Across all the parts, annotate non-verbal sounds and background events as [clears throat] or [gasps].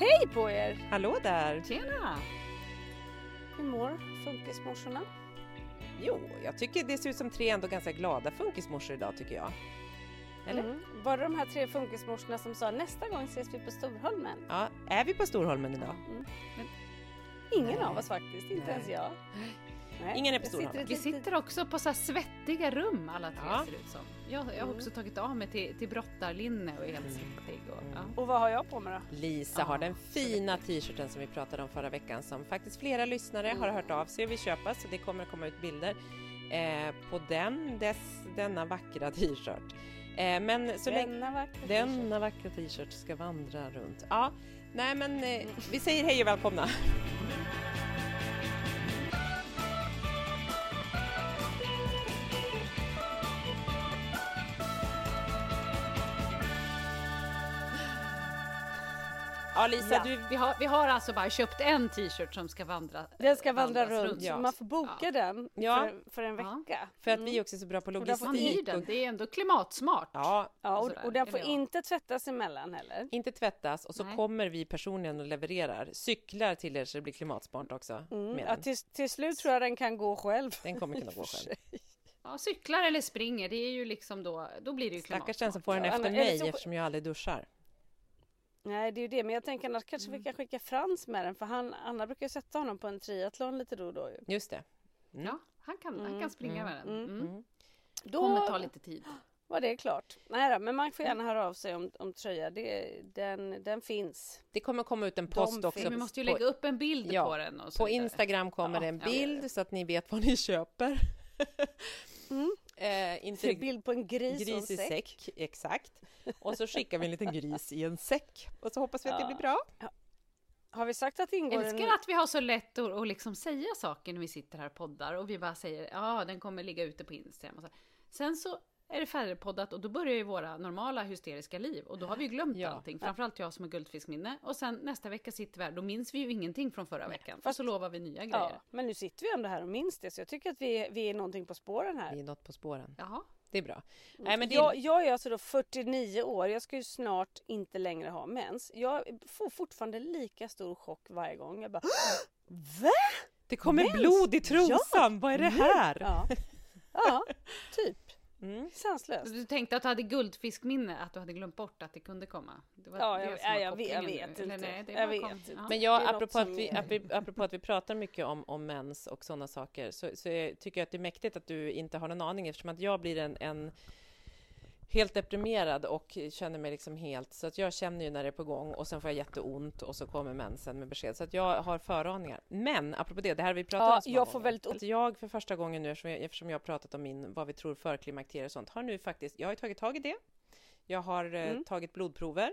Hej på er! Hallå där! Tjena! Hur mår funkismorsorna? Jo, jag tycker det ser ut som tre ändå ganska glada funkismorsor idag tycker jag. Eller? Mm. Var det de här tre funkismorsorna som sa nästa gång ses vi på Storholmen? Ja, är vi på Storholmen idag? Mm. Ingen Nej. av oss faktiskt, inte Nej. ens jag. Nej. Ingen är på Vi sitter också på så här svettiga rum alla tre Ja. ser ut som. Jag, jag har också tagit av mig till, till brottarlinne och är helt svettig. Och, ja. Och vad har jag på mig då? Lisa Ja, har den fina t-shirten som vi pratade om förra veckan som faktiskt flera lyssnare har hört av sig och vill köpa så det kommer att komma ut bilder eh, på den, dess, denna vackra t-shirt. Eh, men så Denna vackra t-shirt. denna vackra t-shirt ska vandra runt. Ja, nej men eh, vi säger hej och välkomna. Ja Lisa, Ja. du Vi, har, vi har alltså bara köpt en t-shirt som ska vandra Den ska vandra vandras runt, ja. man får boka Ja. den Ja. för, för en Ja. vecka. för att Mm. vi också är så bra på Och får Man hyr logistik. den, Och, det är ändå klimatsmart. ja, Ja, och, sådär, och den får inte tvättas emellan heller. inte tvättas och så Nej. kommer vi personligen och levererar cyklar till er så det blir klimatsmart också. Mm. Ja, till, till slut tror jag den kan gå själv. den kommer kunna [laughs] och gå själv. Ja, cyklar eller springer, det är ju liksom då, då blir det ju Stackars den klimatsmart. som får den efter mig eftersom jag aldrig duschar. Nej, det är ju det. Men jag tänker att kanske Mm. vi kan skicka Frans med den för han, Anna brukar ju sätta honom på en triathlon lite då och då. ju. Just det. Mm. Ja, han kan, han Mm, kan springa mm, med den. mm, Mm. Mm. Då Kommer ta lite tid. [gasps] var det klart. Nej då, men man får gärna höra av sig om, om tröja. Det, den, den finns. Det kommer komma ut en post De också. finns. Vi måste ju lägga upp en bild Ja, på den. Och så på. Instagram kommer Ja, en ja. bild så att ni vet vad ni köper. [laughs] Mm. Eh, inte Ser bild på en gris, en gris i säck. säck. Exakt. Och så skickar vi en liten gris i en säck. Och så hoppas vi att det Ja. blir bra. Har vi sagt att det ingår älskar en... att vi har så lätt att, att liksom säga saker när vi sitter här och poddar och vi bara säger ja den kommer ligga ute på Instagram. Och så. Sen så är det färdigpoddat och då börjar ju våra normala hysteriska liv och då har vi ju glömt Ja. allting. Framförallt jag som har guldfiskminne och sen nästa vecka sitter vi här, då minns vi ju ingenting från förra veckan. fast- och så lovar vi nya grejer. Ja, men nu sitter vi ändå här och minns det så jag tycker att vi, vi är någonting på spåren här. Vi är något på spåren. Jaha. Det är bra. Nej, men det jag, jag är alltså då 49 år, jag ska ju snart inte längre ha mens. Jag får fortfarande lika stor chock varje gång. Jag bara [gasps] VA? Det kommer Mens? blod i trosan! Vad är det här? Ja, [laughs] ja typ. Mm. Sanslöst. Du tänkte att du hade guldfiskminne, att du hade glömt bort att det kunde komma? Det var Ja, jag, som var ja, jag, vet, jag vet inte. Nej, det jag vet. Ja. Men jag, apropå, att vi, apropå att vi pratar mycket om, om mens och sådana saker, så, så jag tycker jag att det är mäktigt att du inte har någon aning eftersom att jag blir en, en helt deprimerad och känner mig liksom helt... Så att jag känner ju när det är på gång och sen får jag jätteont och så kommer mensen med besked. Så att jag har föraningar. Men apropå det, det här har vi pratat Ja, om jag får väldigt ont. Att jag för första gången nu, eftersom jag, eftersom jag har pratat om min, vad vi tror förklimakterie och sånt, har nu faktiskt... Jag har ju tagit tag i det. Jag har eh, Mm. tagit blodprover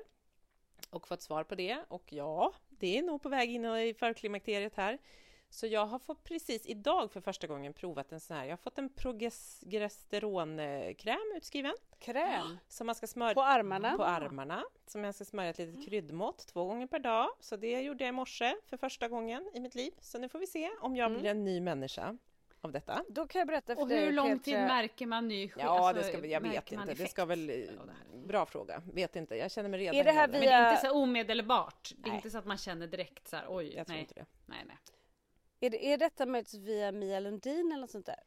och fått svar på det. Och ja, det är nog på väg in i förklimakteriet här. Så jag har fått precis idag för första gången provat en sån här. Jag har fått en progesteronkräm utskriven Kräm [gasps] som man ska smörja på armarna. på armarna. Som jag ska smörja ett litet kryddmått två gånger per dag. Så det gjorde jag i morse för första gången i mitt liv. Så nu får vi se om jag Mm. blir en ny människa av detta. Då kan jag berätta för Och dig hur lång Petra, tid märker man ny sk- Ja, alltså, det ska, vi- jag vet inte. Det ska väl... här? Bra fråga. Vet inte. Jag känner mig redan Är det här glad. Men det är via- inte så omedelbart. Det är Nej. inte så att man känner direkt så här, oj, Jag tror nej, inte det. nej, nej. Är, det, är detta möjligtvis via Mia Lundin eller något sånt där?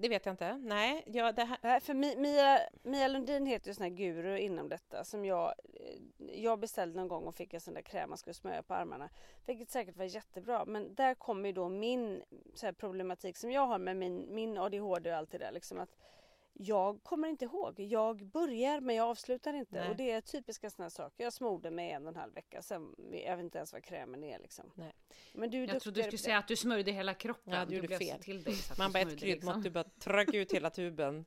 Det vet jag inte. Nej, ja, det här... Nej, för Mi- Mia, Mia Lundin heter ju sån här guru inom detta som jag, eh, jag beställde någon gång och fick en sån där kräm man skulle smörja på armarna. Vilket säkert var jättebra men där kommer ju då min så här, problematik som jag har med min, min ADHD och allt det där. Liksom att jag kommer inte ihåg. Jag börjar men jag avslutar inte. Nej. Och det är typiska såna här saker. Jag smorde mig en och en halv vecka sen, jag vet inte ens vad krämen är liksom. Nej. Men du är Jag trodde du skulle säga att du smörjde hela kroppen. Ja, du gjorde fel. Till dig, så Man bara ett kryddmått, liksom. du bara trög ut hela tuben.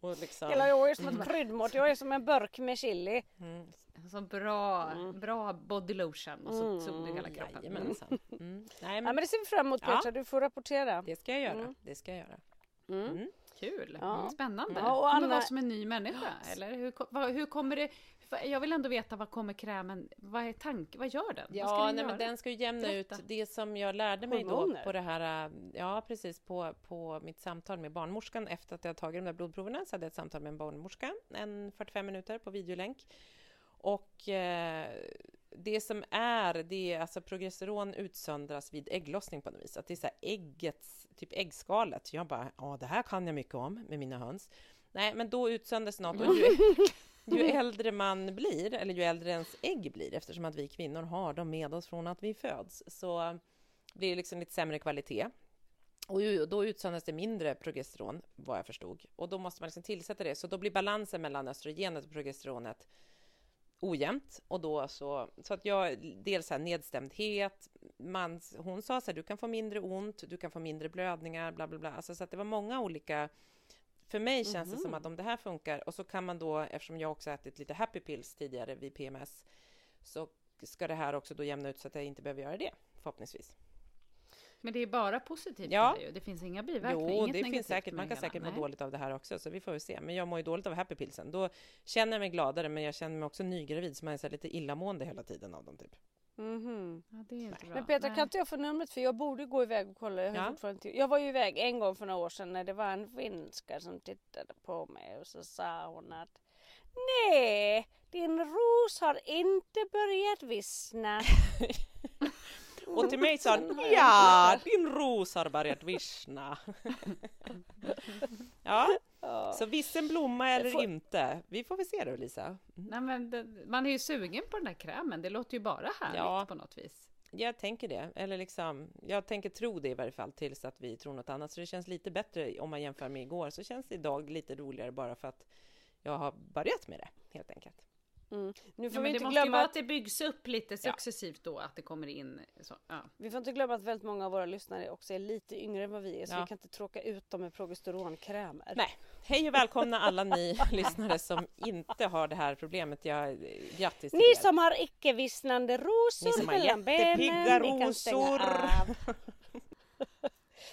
Och liksom... Hela jag är som ett kryddmått. Jag är som en burk med chili. Mm. Så bra, bra body lotion och så tog du hela kroppen. Jajamensan. Mm. Nej, Ja, men men det ser vi fram emot Ja. Petra. Du får rapportera. det ska jag göra. Mm. Det ska jag göra. Kul, Ja. spännande. Ja, och kommer Anna- vara som en ny människa, eller? Hur, vad, hur kommer det... Jag vill ändå veta vad kommer krämen... Vad är tanken? Vad gör den? vad ska Ja, den nej, göra? men den ska ju jämna Berätta. ut det som jag lärde mig då Hormoner. på det här, äh, ja precis, på, på mitt samtal med barnmorskan efter att jag tagit de där blodproverna så hade jag ett samtal med en barnmorska, en 45 minuter på videolänk. Och eh, det som är, det är alltså progesteron utsöndras vid ägglossning på något vis. Att det är så här äggets, typ äggskalet. Jag bara, ja det här kan jag mycket om med mina höns. Nej, men då utsöndras något och ju, ju [laughs] äldre man blir, eller ju äldre ens ägg blir, eftersom att vi kvinnor har dem med oss från att vi föds, så blir det liksom lite sämre kvalitet. Och ju- då utsöndras det mindre progesteron, vad jag förstod. Och då måste man liksom tillsätta det, så då blir balansen mellan östrogenet och progesteronet ojämnt. Och då så, så att jag, dels här nedstämdhet, man, hon sa så här, du kan få mindre ont, du kan få mindre blödningar, bla bla bla. Alltså, så att det var många olika för mig känns det som att om det här funkar och så kan man då, eftersom jag också ätit lite happy pills tidigare vid PMS, så ska det här också då jämna ut så att jag inte behöver göra det, förhoppningsvis. Men det är bara positivt Ja. det ju. Det finns inga biverkningar. Jo, det finns säkert, man kan säkert må dåligt av det här också, så vi får väl se. Men jag mår ju dåligt av happy pillsen. Då känner jag mig gladare, men jag känner mig också nygravid, så man är så lite illamående hela tiden av dem typ. Ja, det är inte bra. Men Petra, Nej. kan inte jag få numret? För jag borde gå iväg och kolla. Jag, har Ja. jag var ju iväg en gång för några år sedan när det var en finska som tittade på mig och så sa hon att Nej, din ros har inte börjat vissna. [laughs] Och till mig sa han, ja, din ros har börjat vissna. [laughs] ja, Ja. så vissen blomma eller får- inte. Vi får väl se då, Lisa. Nej, men det, man är ju sugen på den där krämen. Det låter ju bara härligt Ja. på något vis. Jag tänker det, eller liksom, jag tänker tro det i varje fall tills att vi tror något annat. Så det känns lite bättre om man jämför med igår, så känns det idag lite roligare bara för att jag har börjat med det, helt enkelt. Mm. Nu får Ja, vi det inte ju glömma att att det byggs upp lite successivt då, att det kommer in så. Ja. Vi får inte glömma att väldigt många av våra lyssnare också är lite yngre än vad vi är så Ja. vi kan inte tråka ut dem med progesteronkrämer. Nej, hej och välkomna alla ni [laughs] lyssnare som inte har det här problemet. Jag, grattis Ni som har icke vissnande rosor mellan benen, ni kan stänga av. [laughs]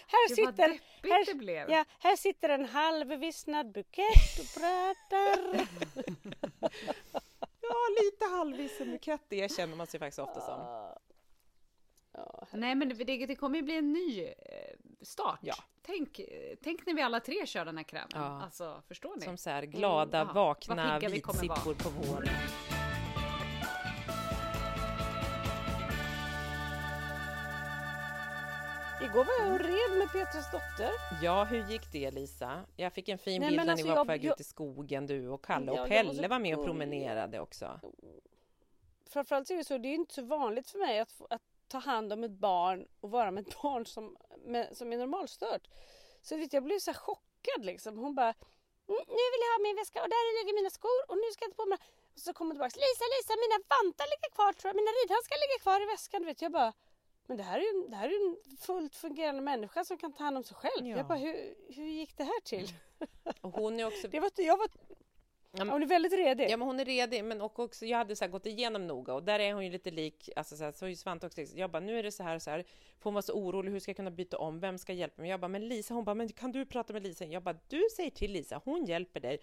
Här sitter, här, det ja, här sitter en halvvissnad bukett och pratar. [laughs] Ja, lite halvvissen bukett, det känner man sig faktiskt ofta som. Ja, Nej men det, det kommer ju bli en ny eh, start. Ja. Tänk, eh, tänk när vi alla tre kör den här krämen. Ja. Alltså, förstår ni? Som så här glada, Mm, vakna Vad pigga vi kommer vitsippor på våren. Igår var jag och red med Petras dotter. Ja, hur gick det Lisa? Jag fick en fin Nej, bild när alltså, ni var jag- på väg jag- ut i skogen, du och Kalle. Ja, och Pelle var med och promenerade också. Framförallt så är det så, det är inte så vanligt för mig att, att ta hand om ett barn och vara med ett [laughs] barn som, med, som är normalstört. Så vet, jag blev så här chockad liksom. Hon bara "Mm, nu vill jag ha min väska och där ligger mina skor och nu ska jag ta på mig och så kommer hon tillbaka. Lisa, Lisa, mina vantar ligger kvar tror jag. Mina ridhandskar ligger kvar i väskan. Du vet, jag bara, men det här är ju en, det här är en fullt fungerande människa som kan ta hand om sig själv. Ja. Jag bara, hur, hur gick det här till? [laughs] Och hon är också... Det var, jag var, Ja, men- hon är väldigt redig. Ja men hon är redig, men och också, jag hade så här gått igenom noga och där är hon ju lite lik, alltså så, här, så är ju Svante också, liksom. jag bara nu är det så här och så här, för hon var så orolig, hur ska jag kunna byta om, vem ska hjälpa mig? Jag bara, men Lisa, hon bara, men kan du prata med Lisa? Jag bara, du säger till Lisa, hon hjälper dig.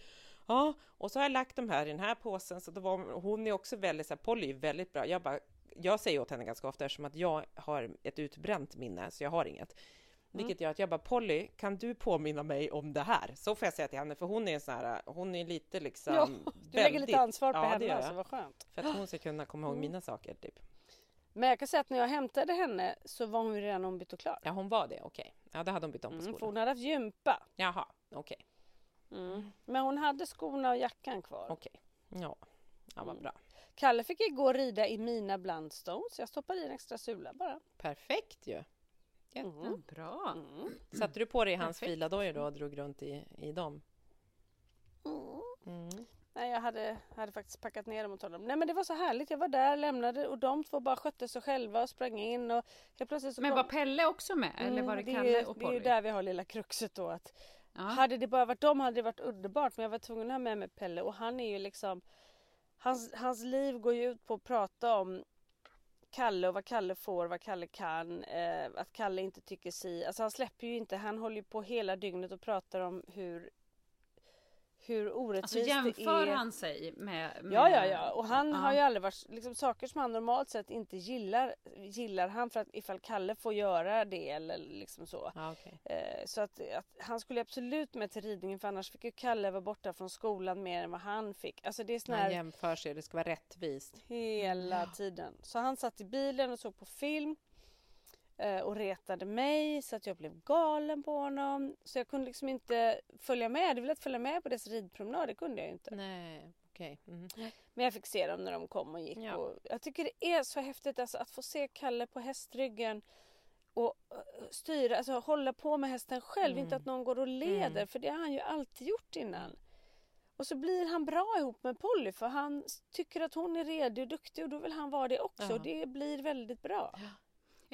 Ja, och så har jag lagt de här i den här påsen, så då var hon är också väldigt så här, Polly är väldigt bra. Jag bara, jag säger åt henne ganska ofta eftersom att jag har ett utbränt minne, så jag har inget. Vilket gör att jag bara, Polly, kan du påminna mig om det här? Så får jag säga till henne, för hon är en sån här, hon är lite liksom... ja, du lägger lite väldigt- ansvar på ja, henne alltså, vad skönt. För att hon ska kunna komma ihåg mina saker, typ. Men jag kan säga att när jag hämtade henne så var hon redan ombytt och klar. Ja, hon var det, okej. Ja, det hade hon bytt om på Mm, för skolan. hon hade haft gympa. Jaha, okej, Mm. Men hon hade skorna och jackan kvar. okej. Ja, ja vad Mm. bra. Kalle fick igår rida i mina Blundstones. Jag stoppade i en extra sula bara. Perfekt ju. Jätte. Mm. Bra. Mm. Satte du på dig hans Perfekt. filadojor då och drog runt i, i dem? Mm. Mm. Nej, jag hade, hade faktiskt packat ner dem och tagit dem. Nej men det var så härligt. Jag var där, lämnade och de två bara skötte sig själva och sprang in och helt plötsligt så Men kom... var Pelle också med? Eller Mm, var det är Kalle ju, och Det är ju Polly? där vi har lilla kruxet då att Ja. hade det bara varit dem hade det varit underbart men jag var tvungen att ha med mig Pelle och han är ju liksom hans, hans liv går ju ut på att prata om Kalle och vad Kalle får, vad Kalle kan, eh, att Kalle inte tycker si. Alltså han släpper ju inte, han håller ju på hela dygnet och pratar om hur hur orättvist Alltså jämför det är. han sig med... med Ja, ja, ja. Och han Ja. har ju aldrig varit, liksom saker som han normalt sett inte gillar, gillar han för att ifall Kalle får göra det eller liksom så. Ja, okej. Eh, så att, att han skulle absolut med till ridningen för annars fick ju Kalle vara borta från skolan mer än vad han fick. Alltså det är sån här jämför sig, det ska vara rättvist. hela tiden. Så han satt i bilen och såg på film och retade mig så att jag blev galen på honom. Så jag kunde liksom inte följa med. Jag hade velat följa med på deras ridpromenad, det kunde jag ju inte. Nej, okej. Mm. Men jag fick se dem när de kom och gick. Ja. Och jag tycker det är så häftigt alltså, att få se Kalle på hästryggen och eh, styra, alltså hålla på med hästen själv. Mm. Inte att någon går och leder för det har han ju alltid gjort innan. Och så blir han bra ihop med Polly för han tycker att hon är redig och duktig och då vill han vara det också. Ja. Det blir väldigt bra.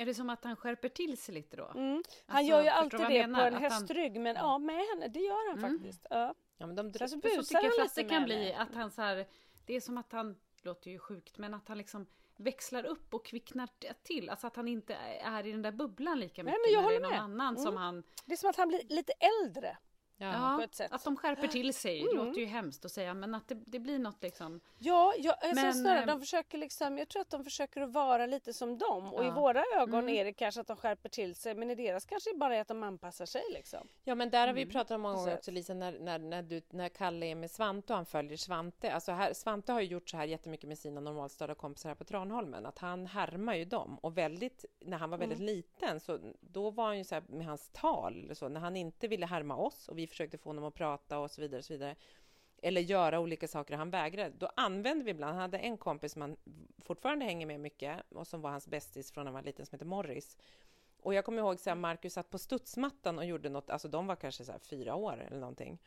Är det som att han skärper till sig lite då? Mm. Han Alltså, gör ju alltid det menar? på en Att han- hästrygg men ja med henne, det gör han Mm. faktiskt. Ja. Ja, men de så drar... Så busar tycker jag han det lite kan bli henne. att han så här, det är som att han, låter ju sjukt, men att han liksom växlar upp och kvicknar till. Alltså att han inte är i den där bubblan lika Nej, mycket men jag när det är håller någon med. annan som Mm. han... Det är som att han blir lite äldre. Ja. på ett sätt. att de skärper till sig. Mm. låter ju hemskt att säga, men att det, det blir något liksom... Ja, jag, Men, snarare, eh, de försöker liksom, jag tror att de försöker att vara lite som dem. Och i Ja. våra ögon Mm. är det kanske att de skärper till sig men i deras kanske bara är att de anpassar sig liksom. Ja men där har vi Mm. pratat om många gånger också Lisa, när, när, när, du, när Kalle är med Svante och han följer Svante. Alltså här, Svante har ju gjort så här jättemycket med sina normalstörda kompisar här på Tranholmen, att han härmar ju dem. Och väldigt, när han var väldigt Mm. liten, så då var han ju så här med hans tal, eller så, när han inte ville härma oss och vi försökte få honom att prata och så vidare, och så vidare eller göra olika saker och han vägrade, då använde vi ibland, han hade en kompis som han fortfarande hänger med mycket och som var hans bästis från när han var liten som heter Morris. Och jag kommer ihåg här, Marcus satt på studsmattan och gjorde något, alltså de var kanske så fyra år eller någonting.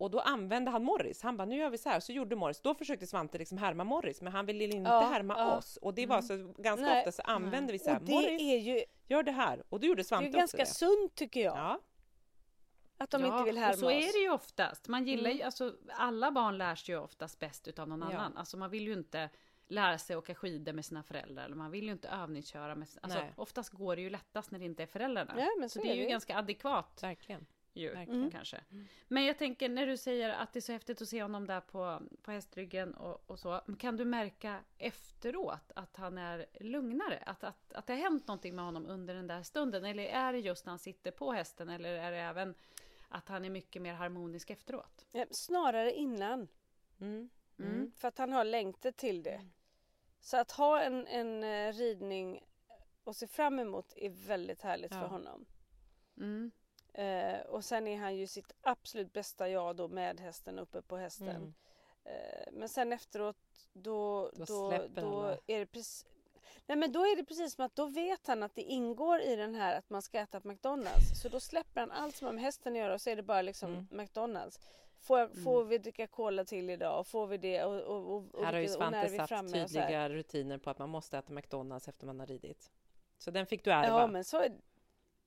Och då använde han Morris. Han bara, nu gör vi så här. Så gjorde Morris. Då försökte Svante liksom härma Morris, men han ville inte Ja, härma ja. oss. Och det var så ganska Nej. ofta så använde vi så här, det Morris, är ju, gör det här. Och då gjorde det är Svante också ganska det. sunt tycker jag. Ja, Att de ja, inte vill härma och så oss. är det ju oftast. Man gillar ju, Mm. alltså alla barn lär sig ju oftast bäst utav någon Ja. annan. Alltså man vill ju inte lära sig åka skidor med sina föräldrar. Eller man vill ju inte övningsköra med alltså, Nej. Oftast går det ju lättast när det inte är föräldrarna. Ja, men så så det är är ju det. ganska adekvat verkligen. ju, Verkligen. kanske. Men jag tänker när du säger att det är så häftigt att se honom där på, på hästryggen och, och så. Kan du märka efteråt att han är lugnare? Att, att, att det har hänt någonting med honom under den där stunden? Eller är det just när han sitter på hästen? Eller är det även att han är mycket mer harmonisk efteråt? Ja, Snarare innan. Mm. Mm. För att han har längtat till det. Så att ha en, en eh, ridning och se fram emot är väldigt härligt Ja. för honom. Mm. Eh, och sen är han ju sitt absolut bästa jag då med hästen uppe på hästen. Mm. Eh, men sen efteråt då, Då då, då, är det precis Nej men då är det precis som att då vet han att det ingår i den här att man ska äta på McDonalds. Så då släpper han allt som har med hästen att göra och så är det bara liksom Mm. McDonalds. Får, jag, mm. får vi dricka cola till idag? Får vi det? Och, och, och, här har ju Svante satt tydliga rutiner på att man måste äta McDonalds efter man har ridit. Så den fick du ärva. Ja men så,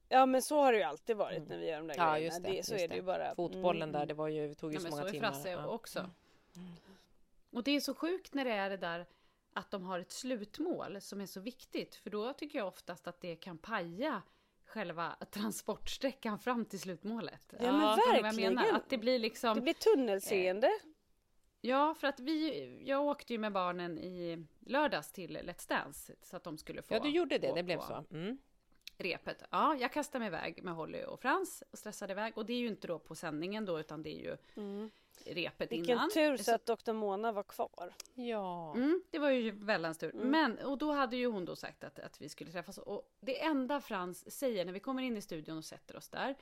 ja, men så har det ju alltid varit mm. när vi gör de där ja, grejerna. Just det, det, så just är det ju bara. Fotbollen där, mm. det var ju, tog ju ja, så många timmar. Så är Frasse också. Mm. Och det är så sjukt när det är det där att de har ett slutmål som är så viktigt. För då tycker jag oftast att det kan paja själva transportsträckan fram till slutmålet. Ja, men verkligen! Att det blir liksom... Det blir tunnelseende. Eh, ja, för att vi, jag åkte ju med barnen i lördags till Let's Dance så att de skulle få... Ja, du gjorde det, det blev så. Mm. Repet. Ja, jag kastade mig iväg med Holly och Frans och stressade iväg. Och det är ju inte då på sändningen då, utan det är ju mm repet Vilken innan. tur så att Dr. Mona var kvar. Ja. Mm, det var ju väldans tur. Mm. Men, och då hade ju hon då sagt att, att vi skulle träffas. Och det enda Frans säger när vi kommer in i studion och sätter oss där.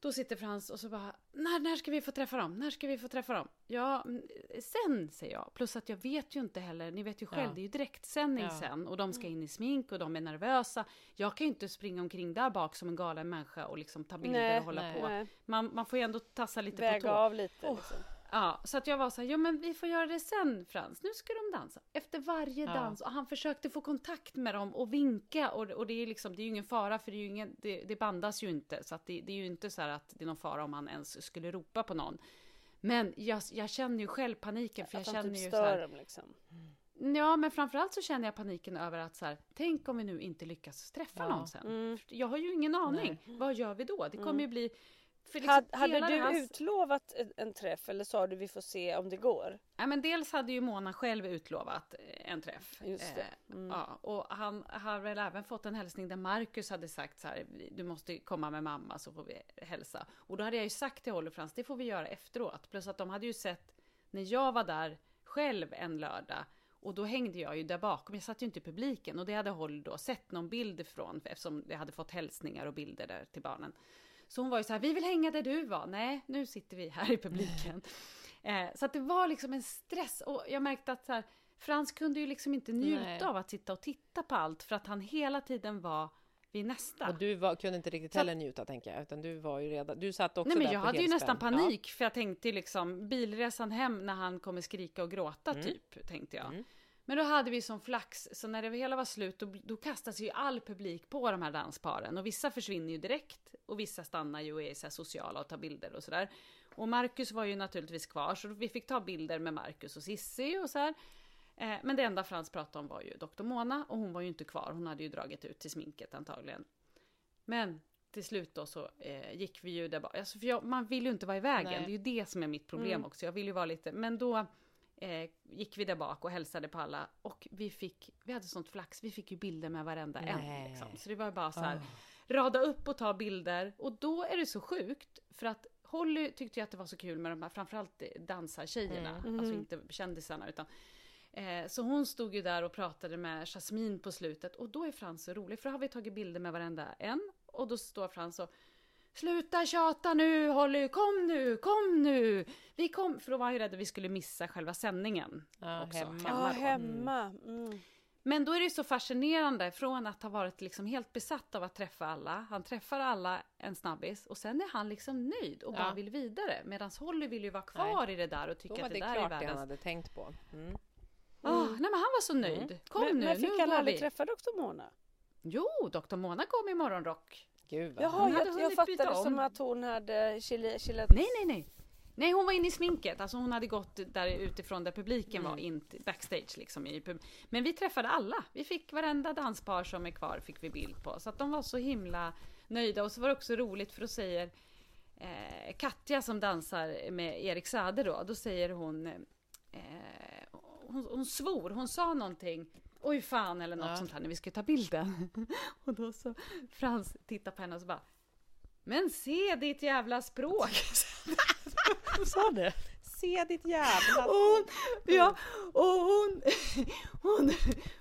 Då sitter Frans och så bara, när, när ska vi få träffa dem? När ska vi få träffa dem? Ja, mm, sen, säger jag. Plus att jag vet ju inte heller, ni vet ju själv, ja. det är ju direktsändning ja. sen och de ska in i smink och de är nervösa. Jag kan ju inte springa omkring där bak som en galen människa och liksom ta bilder nej, och hålla nej, på. Man, man får ju ändå tassa lite Väga på tå. av lite oh. liksom. Ja, så att jag var så här, ja men vi får göra det sen Frans, nu ska de dansa. Efter varje ja. dans, och han försökte få kontakt med dem och vinka och, och det är liksom, det är ju ingen fara för det, är ju ingen, det, det bandas ju inte. Så att det, det, är ju inte så här att det är någon fara om han ens skulle ropa på någon. Men jag, jag känner ju själv paniken för att jag känner typ ju så här, dem liksom. Ja, men framförallt så känner jag paniken över att så här, tänk om vi nu inte lyckas träffa ja. någon sen. Mm. Jag har ju ingen aning. Nej. Vad gör vi då? Det kommer mm. ju bli för liksom hade du här... utlovat en träff eller sa du vi får se om det går? Ja, men dels hade ju Mona själv utlovat eh, en träff. Just. Eh, mm. ja, och han har väl även fått en hälsning där Marcus hade sagt så här, du måste komma med mamma så får vi hälsa. Och då hade jag ju sagt till Holly Frans, det får vi göra efteråt. Plus att de hade ju sett när jag var där själv en lördag och då hängde jag ju där bakom, jag satt ju inte i publiken och det hade Holly då sett någon bild ifrån eftersom jag hade fått hälsningar och bilder där till barnen. Så hon var ju så här, vi vill hänga där du var. Nej, nu sitter vi här i publiken. Eh, så att det var liksom en stress och jag märkte att så här, Frans kunde ju liksom inte njuta Nej. av att sitta och titta på allt för att han hela tiden var vid nästa. Och du var, kunde inte riktigt heller njuta tänker jag, utan du var ju redan, du satt också Nej men där jag hade ju nästan panik ja. för jag tänkte liksom bilresan hem när han kommer skrika och gråta mm. typ, tänkte jag. Mm. Men då hade vi som flax, så när det hela var slut då, då kastas ju all publik på de här dansparen och vissa försvinner ju direkt och vissa stannar ju och är så sociala och tar bilder och sådär. Och Marcus var ju naturligtvis kvar så vi fick ta bilder med Marcus och Sissi och så här. Eh, men det enda Frans pratade om var ju Dr. Mona och hon var ju inte kvar. Hon hade ju dragit ut till sminket antagligen. Men till slut då så eh, gick vi ju där bara, alltså för jag, man vill ju inte vara i vägen. Nej. Det är ju det som är mitt problem mm. också. Jag vill ju vara lite, men då eh, gick vi där bak och hälsade på alla och vi fick, vi hade sånt flax, vi fick ju bilder med varenda Nej. en. Liksom. Så det var bara så här, oh. rada upp och ta bilder och då är det så sjukt för att Holly tyckte ju att det var så kul med de här, framförallt dansartjejerna, mm. alltså inte kändisarna utan eh, så hon stod ju där och pratade med Jasmine på slutet och då är Frans så rolig för då har vi tagit bilder med varenda en och då står Frans och Sluta tjata nu Holly, kom nu, kom nu! Vi kom, för då var jag ju rädd att vi skulle missa själva sändningen. Ja, också, hemma. hemma, ja, hemma. Mm. Men då är det så fascinerande från att ha varit liksom helt besatt av att träffa alla. Han träffar alla en snabbis och sen är han liksom nöjd och ja. bara vill vidare. Medan Holly vill ju vara kvar Nej. i det där och tycka att det, det där är världens... det han hade tänkt på. Mm. Oh, nej men han var så nöjd. Mm. Kom men, nu, men fick nu han aldrig träffa Dr. Mona? Jo, Dr. Mona kom i morgonrock. Gud vad Jaha, jag, jag fattade som att hon hade chilat... Nej, nej, nej. Nej, hon var inne i sminket. Alltså hon hade gått där utifrån där publiken mm. var, in backstage liksom. I Men vi träffade alla. Vi fick varenda danspar som är kvar fick vi bild på. Så att de var så himla nöjda. Och så var det också roligt för då säger eh, Katja som dansar med Erik Sader då, då säger hon, eh, hon, hon svor, hon sa någonting oj fan eller något ja. sånt här när vi skulle ta bilden. [laughs] och då så Frans tittar på henne och så bara Men se ditt jävla språk! [laughs] [laughs] Sa det? Se ditt jävla och hon, Ja, och hon, hon,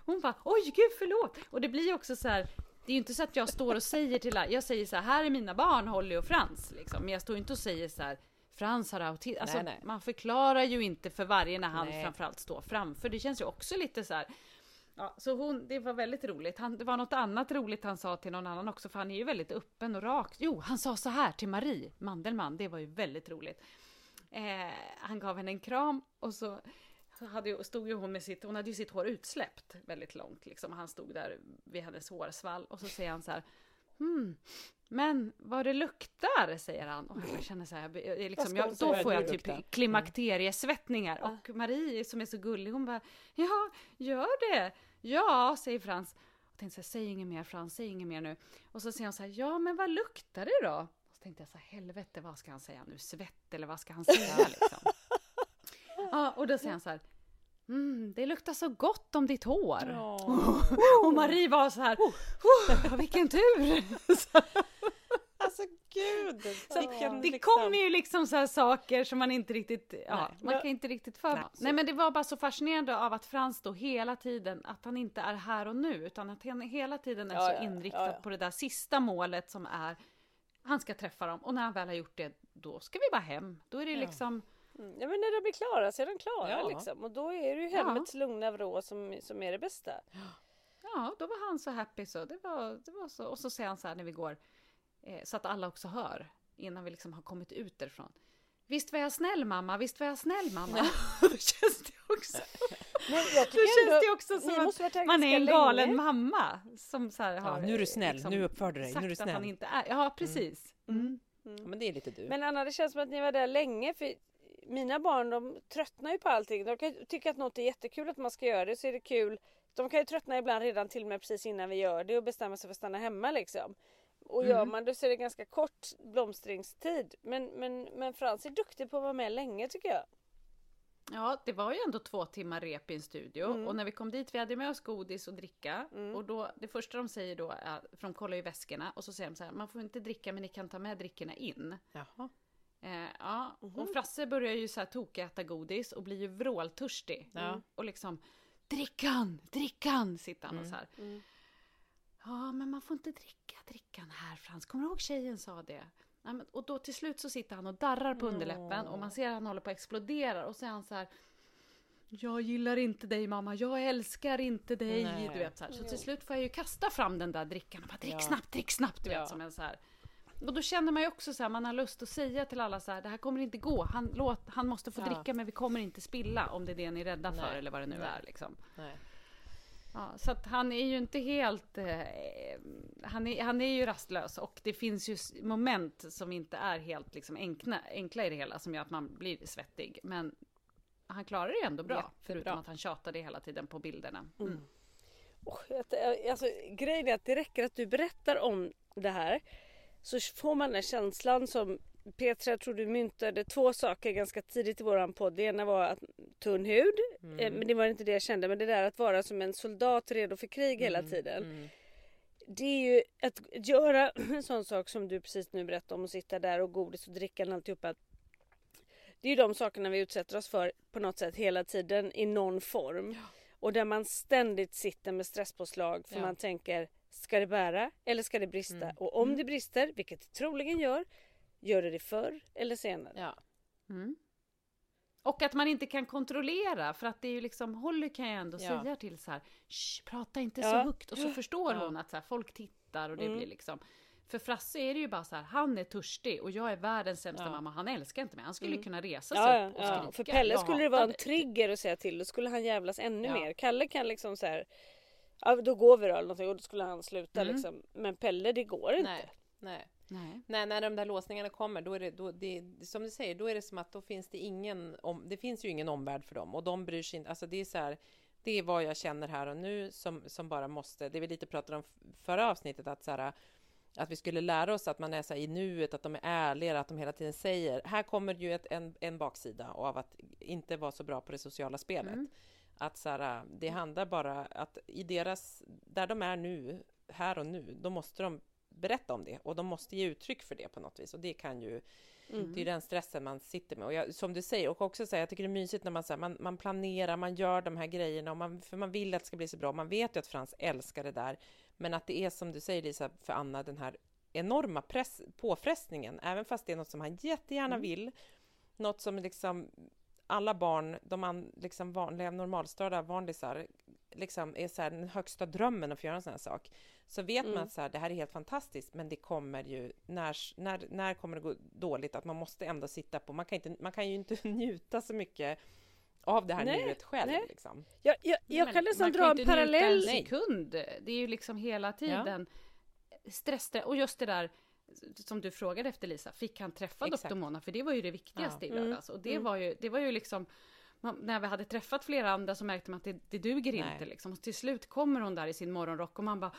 hon bara oj gud förlåt! Och det blir också så här det är ju inte så att jag står och säger till jag säger så här, här är mina barn Holly och Frans liksom. Men jag står inte och säger så här Frans har autism. Alltså, nej, nej. man förklarar ju inte för varje när han nej. framförallt står framför. Det känns ju också lite så här Ja, så hon, det var väldigt roligt. Han, det var något annat roligt han sa till någon annan också, för han är ju väldigt öppen och rak. Jo, han sa så här till Marie Mandelmann, det var ju väldigt roligt. Eh, han gav henne en kram och så hade ju, stod ju hon med sitt, hon hade ju sitt hår utsläppt väldigt långt liksom. Han stod där vid hennes hårsvall och så säger han så här, hmm, men vad det luktar, säger han. Och jag känner så här, liksom, jag, då får jag typ klimakteriesvettningar. Och Marie som är så gullig, hon bara, ja, gör det. Ja, säger Frans. Och tänkte så här, säg inget mer Frans, säg inget mer nu. Och så säger hon så här, ja men vad luktar det då? Och så tänkte jag så här, helvete vad ska han säga nu, svett eller vad ska han säga [laughs] liksom? ja, och då säger han så här, Mm, det luktar så gott om ditt hår. Oh. [laughs] och Marie var så här, oh, vilken tur! [laughs] alltså gud! Så vilken, det liksom... kommer ju liksom så här saker som man inte riktigt, ja, Nej. man kan inte riktigt förvara Nej, men det var bara så fascinerande av att Frans då hela tiden, att han inte är här och nu, utan att han hela tiden är ja, så ja, inriktad ja, på det där sista målet som är, han ska träffa dem och när han väl har gjort det, då ska vi bara hem. Då är det liksom Mm. Ja men när de blir klara så är de klara ja. liksom. Och då är det ju hemmets ja. lugna vrå som, som är det bästa. Ja, då var han så happy så. Det var, det var så. Och så säger han så här när vi går, eh, så att alla också hör, innan vi liksom har kommit ut därifrån. Visst var jag snäll mamma, visst var jag snäll mamma. Ja. [laughs] då känns det också, [laughs] Men jag då känns det också som att man är en galen länge. mamma. Som så här har, ja, nu är du snäll, liksom, nu uppför du dig, nu är du snäll. Att han inte är. Ja, precis. Mm. Mm. Mm. Ja, men det är lite du. Men Anna, det känns som att ni var där länge. För mina barn de tröttnar ju på allting. De kan tycka att något är jättekul att man ska göra det så är det kul. De kan ju tröttna ibland redan till och med precis innan vi gör det och bestämma sig för att stanna hemma liksom. Och mm. gör man det så är det ganska kort blomstringstid. Men, men, men Frans är duktig på att vara med länge tycker jag. Ja, det var ju ändå två timmar rep i en studio mm. och när vi kom dit, vi hade med oss godis och dricka mm. och då, det första de säger då är, för de kollar ju väskorna och så säger de så här, man får inte dricka men ni kan ta med drickorna in. Jaha. Eh, ja, mm och Frasse börjar ju så här tokäta godis och blir ju vråltörstig. Mm. Och liksom drickan, drickan, sitter han och mm. så här. Ja, men man får inte dricka drickan här Frans. Kommer du ihåg tjejen sa det? Ja, men, och då till slut så sitter han och darrar på underläppen och man ser att han håller på att explodera och så är han så här jag gillar inte dig mamma, jag älskar inte dig. Nej. Du vet, så, här. så till slut får jag ju kasta fram den där drickan och bara drick ja. snabbt, drick snabbt. Du vet, som en så här och då känner man ju också så här, man har lust att säga till alla så här, det här kommer inte gå. Han, låt, han måste få ja. dricka men vi kommer inte spilla om det är det ni är rädda Nej. för eller vad det nu Nej. är liksom. Nej. Ja, så att han är ju inte helt... Eh, han, är, han är ju rastlös och det finns ju moment som inte är helt liksom enkla, enkla i det hela som gör att man blir svettig. Men han klarar det ändå bra, Jättebra. förutom att han tjatade hela tiden på bilderna. Mm. Mm. Oh, alltså, grejen är att det räcker att du berättar om det här så får man den känslan som Petra, tror du myntade två saker ganska tidigt i våran podd. Det ena var att tunn hud, mm. Eh, men det var inte det jag kände. Men det där att vara som en soldat redo för krig hela mm. tiden. Mm. Det är ju att göra [clears throat] en sån sak som du precis nu berättade om. Att sitta där och godis och dricka och alltihopa. Det är ju de sakerna vi utsätter oss för på något sätt hela tiden i någon form. Ja. Och där man ständigt sitter med stresspåslag för ja. man tänker Ska det bära eller ska det brista? Mm. Och om mm. det brister, vilket det troligen gör, gör det det förr eller senare. Ja. Mm. Och att man inte kan kontrollera, för att det är ju liksom, Holly kan jag ändå ja. säga till så här, prata inte ja. så högt. Och så förstår ja. hon att så här, folk tittar och det mm. blir liksom, för Frasse är det ju bara så här, han är törstig och jag är världens sämsta ja. mamma, han älskar inte mig. Han skulle mm. kunna resa sig ja, upp och skrika. För Pelle skulle det vara en trigger att säga till, då skulle han jävlas ännu mer. Kalle kan liksom så här ja då går vi då eller någonting och då skulle han sluta mm. liksom. Men Pelle det går inte. Nej. Nej. Nej. Nej, när de där låsningarna kommer, då är det, då, det, som du säger, då är det som att då finns det ingen, om, det finns ju ingen omvärld för dem och de bryr sig inte, alltså det är så här, det är vad jag känner här och nu som, som bara måste, det vi lite pratade om förra avsnittet, att så här, att vi skulle lära oss att man är så i nuet, att de är ärliga, att de hela tiden säger, här kommer ju ett, en, en baksida av att inte vara så bra på det sociala spelet. Mm. Att så här, det handlar bara att i deras, där de är nu, här och nu, då måste de berätta om det och de måste ge uttryck för det på något vis och det kan ju Mm. Det är den stressen man sitter med. Och jag, som du säger, och också säga, jag tycker det är mysigt när man, så här, man, man planerar, man gör de här grejerna, och man, för man vill att det ska bli så bra. Man vet ju att Frans älskar det där. Men att det är som du säger Lisa, för Anna, den här enorma press, påfrestningen, även fast det är något som han jättegärna mm. vill, något som liksom alla barn, de an, liksom vanliga normalstörda vanlisar liksom är så här, den högsta drömmen att få göra en sån här sak, så vet Mm. man att så här, det här är helt fantastiskt, men det kommer ju, när, när, när kommer det gå dåligt? Att man måste ändå sitta på, man kan, inte, man kan ju inte [laughs] njuta så mycket av det här Nej, nuet själv. nej. Liksom. Jag, jag, jag Men kan nästan man dra en inte njuta parallell. En sekund. Det är ju liksom hela tiden stress, och just det där som du frågade efter Lisa, fick han träffa Exakt. doktor Mona? För det var ju det viktigaste Ja. i lördags. Och det, var ju, det var ju liksom, man, när vi hade träffat flera andra så märkte man att det, det duger Nej. inte. Liksom. Och till slut kommer hon där i sin morgonrock och man bara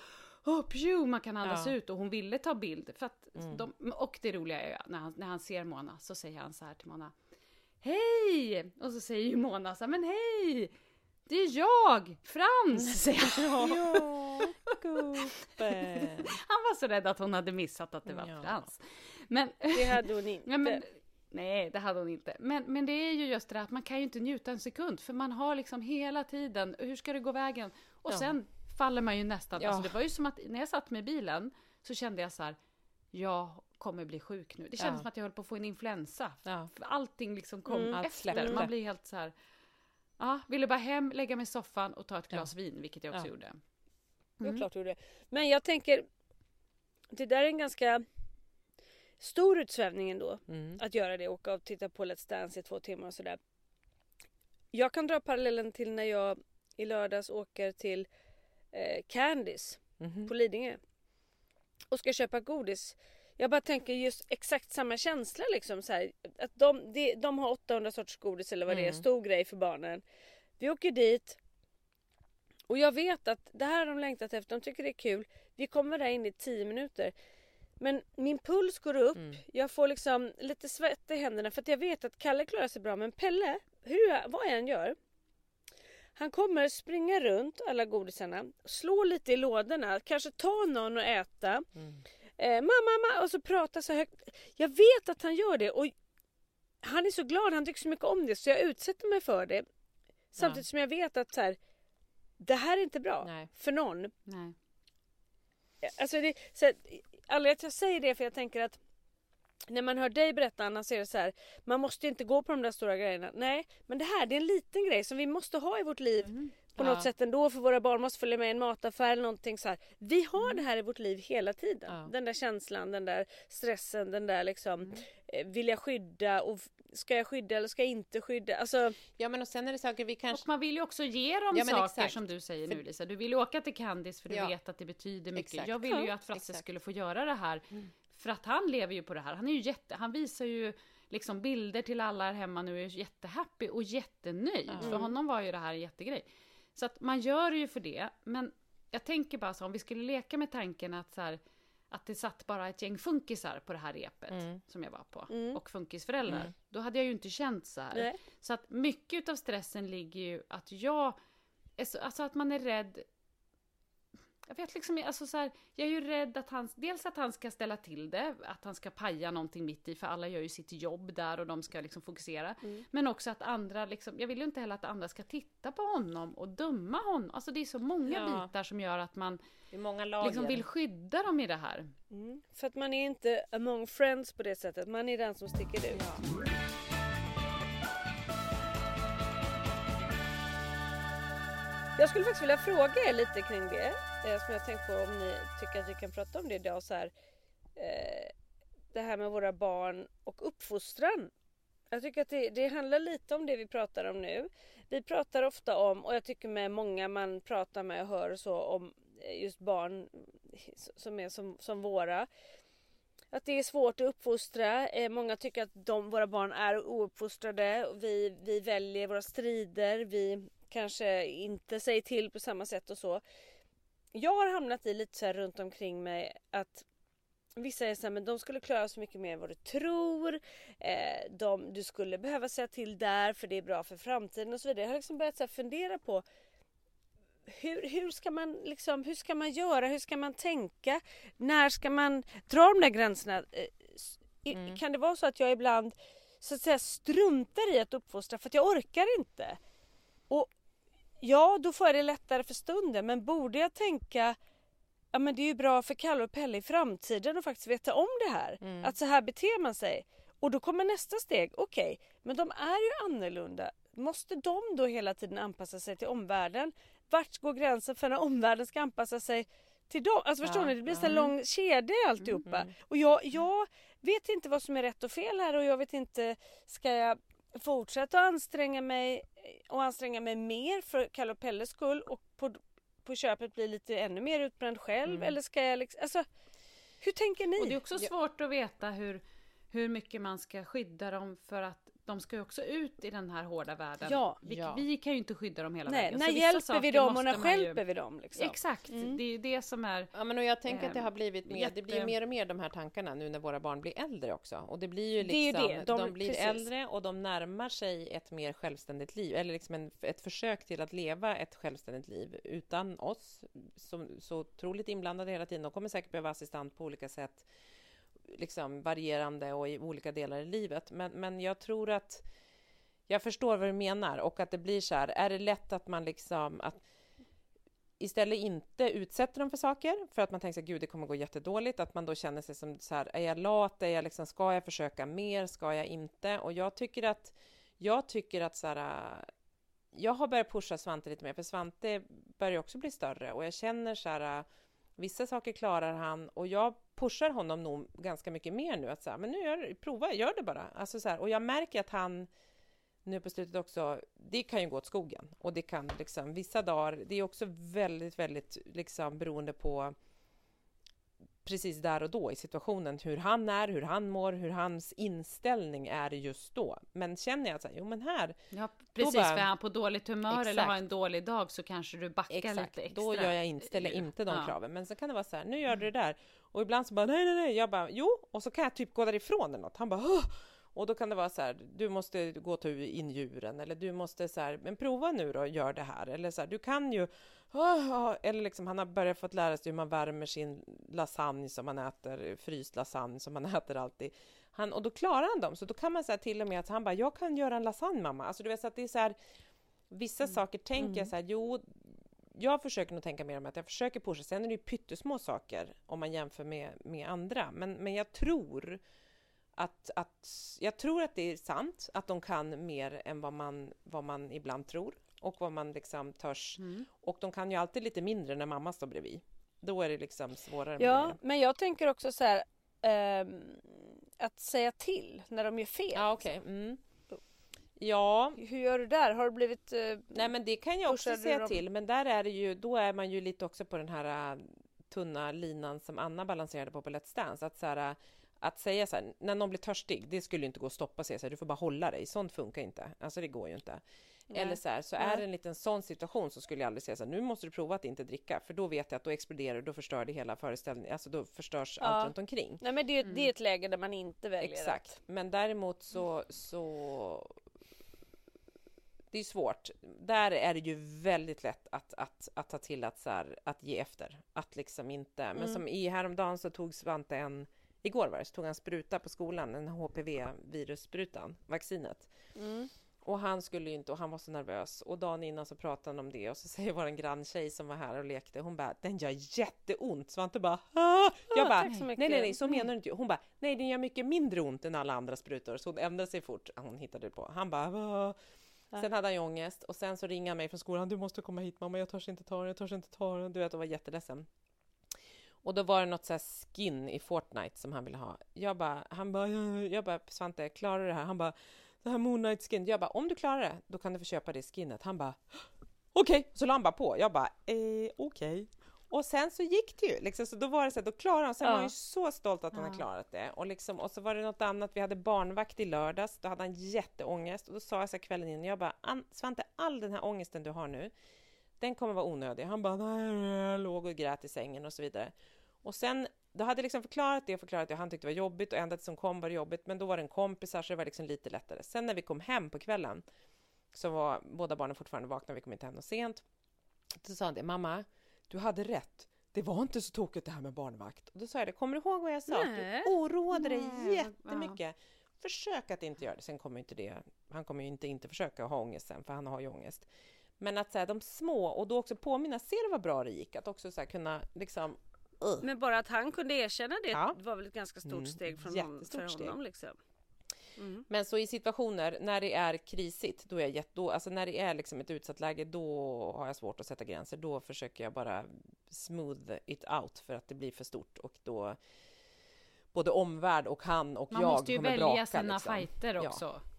Oh, pju, man kan andas Ja. ut och hon ville ta bild. För att Mm. de, och det roliga är när han, när han ser Mona så säger han så här till Mona. Hej! Och så säger ju Mona så här, men hej! Det är jag, Frans! säger han. Ja. Han var så rädd att hon hade missat att det var Ja. Frans. Men, Det hade hon [laughs] inte. men, nej, det hade hon inte. Men, men det är ju just det att man kan ju inte njuta en sekund, för man har liksom hela tiden, hur ska det gå vägen? Och Ja. sen faller man ju nästan, Ja. alltså det var ju som att när jag satt med bilen så kände jag så här, jag kommer bli sjuk nu. Det kändes Ja. som att jag höll på att få en influensa. Ja. Allting liksom kom Mm. Efter. Man blir helt så här, ja, ville bara hem, lägga mig i soffan och ta ett glas vin, vilket jag också gjorde. Mm. klart du gjorde. Men jag tänker, det där är en ganska stor utsvävning ändå. Mm. Att göra det, åka och titta på Let's Dance i två timmar och sådär. Jag kan dra parallellen till när jag i lördags åker till eh, Candice Mhm. på Lidingö. Och ska köpa godis. Jag bara tänker just exakt samma känsla liksom så här, Att de, de, de har 800 sorters godis eller vad det är, Mm. stor grej för barnen. Vi åker dit. Och jag vet att det här har de längtat efter, de tycker det är kul. Vi kommer där inne i 10 minuter. Men min puls går upp, Mm. jag får liksom lite svett i händerna för att jag vet att Kalle klarar sig bra men Pelle, hur jag, vad jag än gör. Han kommer springa runt alla godisarna, slå lite i lådorna, kanske ta någon och äta. Mm. Eh, mamma, mamma och så prata så högt. Jag vet att han gör det och han är så glad, han tycker så mycket om det så jag utsätter mig för det. Samtidigt som jag vet att så här, det här är inte bra Nej. för någon. Nej. Alltså det, så att, anledningen till att jag säger det för jag tänker att när man hör dig berätta Anna så är det så här, man måste inte gå på de där stora grejerna. Nej, men det här det är en liten grej som vi måste ha i vårt liv mm på Ja. något sätt ändå för våra barn måste följa med i en mataffär eller någonting så här. Vi har det här i vårt liv hela tiden. Ja. Den där känslan, den där stressen, den där liksom eh, vill jag skydda och ska jag skydda eller ska jag inte skydda? Alltså, Ja, men och sen är det saker vi kanske... Och man vill ju också ge dem Ja, saker exakt. som du säger För- nu Lisa. Du vill ju åka till Candice för du Ja. vet att det betyder mycket. Exakt. Jag ville ju att Frasse exakt. Mm. skulle få göra det här. För att han lever ju på det här. Han är ju jätte, han visar ju liksom bilder till alla här hemma nu och är jättehappy och jättenöjd. För honom var ju det här en jättegrej. Så att man gör det ju för det. Men jag tänker bara så om vi skulle leka med tanken att så här, att det satt bara ett gäng funkisar på det här repet Mm. som jag var på Mm. och funkisföräldrar. Då hade jag ju inte känt så här. nej. Så att mycket av stressen ligger ju att jag, är så, alltså att man är rädd. Jag vet liksom, alltså så här, jag är ju rädd att han, dels att han ska ställa till det, att han ska paja någonting mitt i, för alla gör ju sitt jobb där och de ska liksom fokusera. Men också att andra, liksom, jag vill ju inte heller att andra ska titta på honom och döma honom. Alltså det är så många Ja. bitar som gör att man liksom vill skydda dem i det här. Mm. För att man är inte among friends på det sättet, man är den som sticker ut. Jag skulle faktiskt vilja fråga er lite kring det. Eh, som jag tänkt på om ni tycker att vi kan prata om det idag. Så här, eh, det här med våra barn och uppfostran. Jag tycker att det, det handlar lite om det vi pratar om nu. Vi pratar ofta om, och jag tycker med många man pratar med och hör så om eh, just barn som är som, som våra. Att det är svårt att uppfostra. Eh, många tycker att de, våra barn är ouppfostrade. Vi, vi väljer våra strider. Vi kanske inte säger till på samma sätt och så. Jag har hamnat i lite så här runt omkring mig att Vissa är så här, men de skulle klara så mycket mer än vad du tror. Eh, de, du skulle behöva säga till där för det är bra för framtiden och så vidare. Jag har liksom börjat så fundera på hur, hur, ska man liksom, hur ska man göra? Hur ska man tänka? När ska man dra de där gränserna? Eh, i- Kan det vara så att jag ibland så att säga struntar i att uppfostra för att jag orkar inte? Och ja, då får jag det lättare för stunden men borde jag tänka Ja men det är ju bra för Kalle och Pelle i framtiden att faktiskt veta om det här. Att så här beter man sig. Och då kommer nästa steg. Okej, men de är ju annorlunda. Måste de då hela tiden anpassa sig till omvärlden? vart går gränsen för när omvärlden ska anpassa sig till dem? Alltså förstår Ja, ni? Det blir en ja. sån lång kedja i alltihopa. Mm. Och jag, jag vet inte vad som är rätt och fel här och jag vet inte, ska jag fortsätta att anstränga mig och anstränga mig mer för Kalle och Pelles skull och på, på köpet bli lite ännu mer utbränd själv Mm. eller ska jag liksom, alltså hur tänker ni? Och det är också svårt att veta hur, hur mycket man ska skydda dem för att de ska ju också ut i den här hårda världen. Ja. vi, Ja. vi kan ju inte skydda dem hela Nej, vägen. när så hjälper vi dem och när man ju- vi dem? Liksom? Exakt, Mm. det är ju det som är... Ja, men och jag tänker att det har blivit mer, det blir jätte- mer och mer de här tankarna nu när våra barn blir äldre också. Och det blir ju Det är ju liksom, det, de, de- blir precis. äldre och de närmar sig ett mer självständigt liv, eller liksom en, ett försök till att leva ett självständigt liv utan oss, som så otroligt inblandade hela tiden. De kommer säkert behöva assistent på olika sätt, liksom varierande och i olika delar i livet. Men, men jag tror att jag förstår vad du menar och att det blir så här, är det lätt att man liksom att istället inte utsätter dem för saker för att man tänker att gud det kommer gå jättedåligt att man då känner sig som så här är jag lat? Är jag liksom ska jag försöka mer? Ska jag inte? Och jag tycker att jag tycker att så här jag har börjat pusha Svante lite mer för Svante börjar också bli större och jag känner så här vissa saker klarar han och jag pushar honom nog ganska mycket mer nu att säga men nu gör, prova, gör det bara. Alltså så här, och jag märker att han nu på slutet också, det kan ju gå åt skogen och det kan liksom vissa dagar, det är också väldigt, väldigt liksom beroende på precis där och då i situationen, hur han är, hur han mår, hur hans inställning är just då. Men känner jag att så här, jo men här, Ja, precis, bara- för är han på dåligt humör eller Exakt. har en dålig dag så kanske du backar exakt, lite extra. då gör jag inte, ställer inte de Ja. kraven. Men så kan det vara så här, nu gör du det där. Och ibland så bara, nej, nej, nej, jag bara, jo, och så kan jag typ gå därifrån eller något. Han bara, Åh! Och då kan det vara så här, du måste gå och ta in djuren eller du måste så här, men prova nu då gör det här. Eller så här, du kan ju, "Åh, åh." eller liksom han har börjat fått lära sig hur man värmer sin lasagne som man äter, fryst lasagne som man [laughs] äter alltid. Han, och då klarar han dem, så då kan man säga till och med att han bara, jag kan göra en lasagne mamma. Alltså du vet så att det är så här, vissa saker tänker jag så här, jo, jag försöker nog tänka mer om att jag försöker pusha. Sen är det ju pyttesmå saker om man jämför med, med andra. Men, men jag tror att, att jag tror att det är sant att de kan mer än vad man, vad man ibland tror och vad man liksom törs. Mm. Och de kan ju alltid lite mindre när mamma står bredvid. Då är det liksom svårare. Ja, men jag tänker också så här ehm, att säga till när de gör fel. Ja, okej. Mm. Ja, Hur gör du där? Har du blivit... eh, Nej men det kan jag också säga till, men där är det ju, då är man ju lite också på den här äh, tunna linan som Anna balanserade på på Let's Dance, att så här, äh, att säga så här, när någon blir törstig, det skulle ju inte gå att stoppa sig, så här, du får bara hålla dig, sånt funkar inte, alltså det går ju inte. Eller så här, så är Nej. det en liten sån situation så skulle jag aldrig säga så här, nu måste du prova att inte dricka, för då vet jag att då exploderar då förstör det hela föreställningen, alltså då förstörs Ja. allt runt omkring. Nej men det, det är ett läge där man inte väljer Exakt, att... men däremot så, så det är svårt. Där är det ju väldigt lätt att, att, att ta till att, så här, att ge efter. Att liksom inte, men Mm. som i häromdagen så tog Svante en, igår var det, så tog han spruta på skolan, en HPV-virussprutan, vaccinet. Mm. Och han skulle ju inte, och han var så nervös. Och dagen innan så pratade han om det och så [laughs] säger vår granntjej som var här och lekte, hon bara, den gör jätteont. Svante bara, ah! [laughs] Jag bara, nej nej nej, så menar du inte. Hon bara, nej den gör mycket mindre ont än alla andra sprutor. Så hon ändrade sig fort, hon hittade på. Han bara, "Va?" Sen hade han ju ångest och sen så ringade han mig från skolan, du måste komma hit mamma, jag törs inte ta den, jag törs inte ta den. Du vet, och var jätteledsen. Och då var det något så skin i Fortnite som han ville ha. Jag bara, han bara, jag bara, Svante, klarar du det här? Han bara, det här Moonlight skin. Jag bara, om du klarar det, då kan du få köpa det skinnet. Han bara, okej, så la han bara på. Jag bara, eh, okej. Och sen så gick det ju, liksom, så då var det så här, då klarade han. Sen var han ju Ja. så stolt att han hade Ja. klarat det. Och, liksom, och så var det något annat, vi hade barnvakt i lördags, då hade han jätteångest. Och då sa jag så här kvällen innan, jag bara, "An- Svante, all den här ångesten du har nu, den kommer vara onödig. Han bara, nej, låg och grät i sängen och så vidare. Och sen, då hade jag liksom förklarat det och förklarat det och han tyckte det var jobbigt och ända som kom var det jobbigt, men då var det en kompis här så det var liksom lite lättare. Sen när vi kom hem på kvällen, så var båda barnen fortfarande vakna, vi kom inte hem och sent. Då sa han det, mamma, du hade rätt. Det var inte så tokigt det här med barnvakt. Och då sa jag det, kommer du ihåg vad jag sa? Nej. Du oroade dig Nej, jättemycket. Försök att inte göra det. Sen kommer inte det, han kommer ju inte inte försöka ha ångest sen, för han har ju ångest. Men att säga de små och då också påminna, ser du vad bra det gick? Att också så här, kunna liksom... Uh. Men bara att han kunde erkänna det Ja. var väl ett ganska stort Mm, steg från hon, jättestort för steg. honom liksom. Mm. Men så i situationer när det är krisigt, då är jag jätt, då, alltså när det är liksom ett utsatt läge, då har jag svårt att sätta gränser. Då försöker jag bara smooth it out för att det blir för stort och då både omvärld och han och man jag kommer braka. Man måste ju välja sina liksom. fighter också. Ja.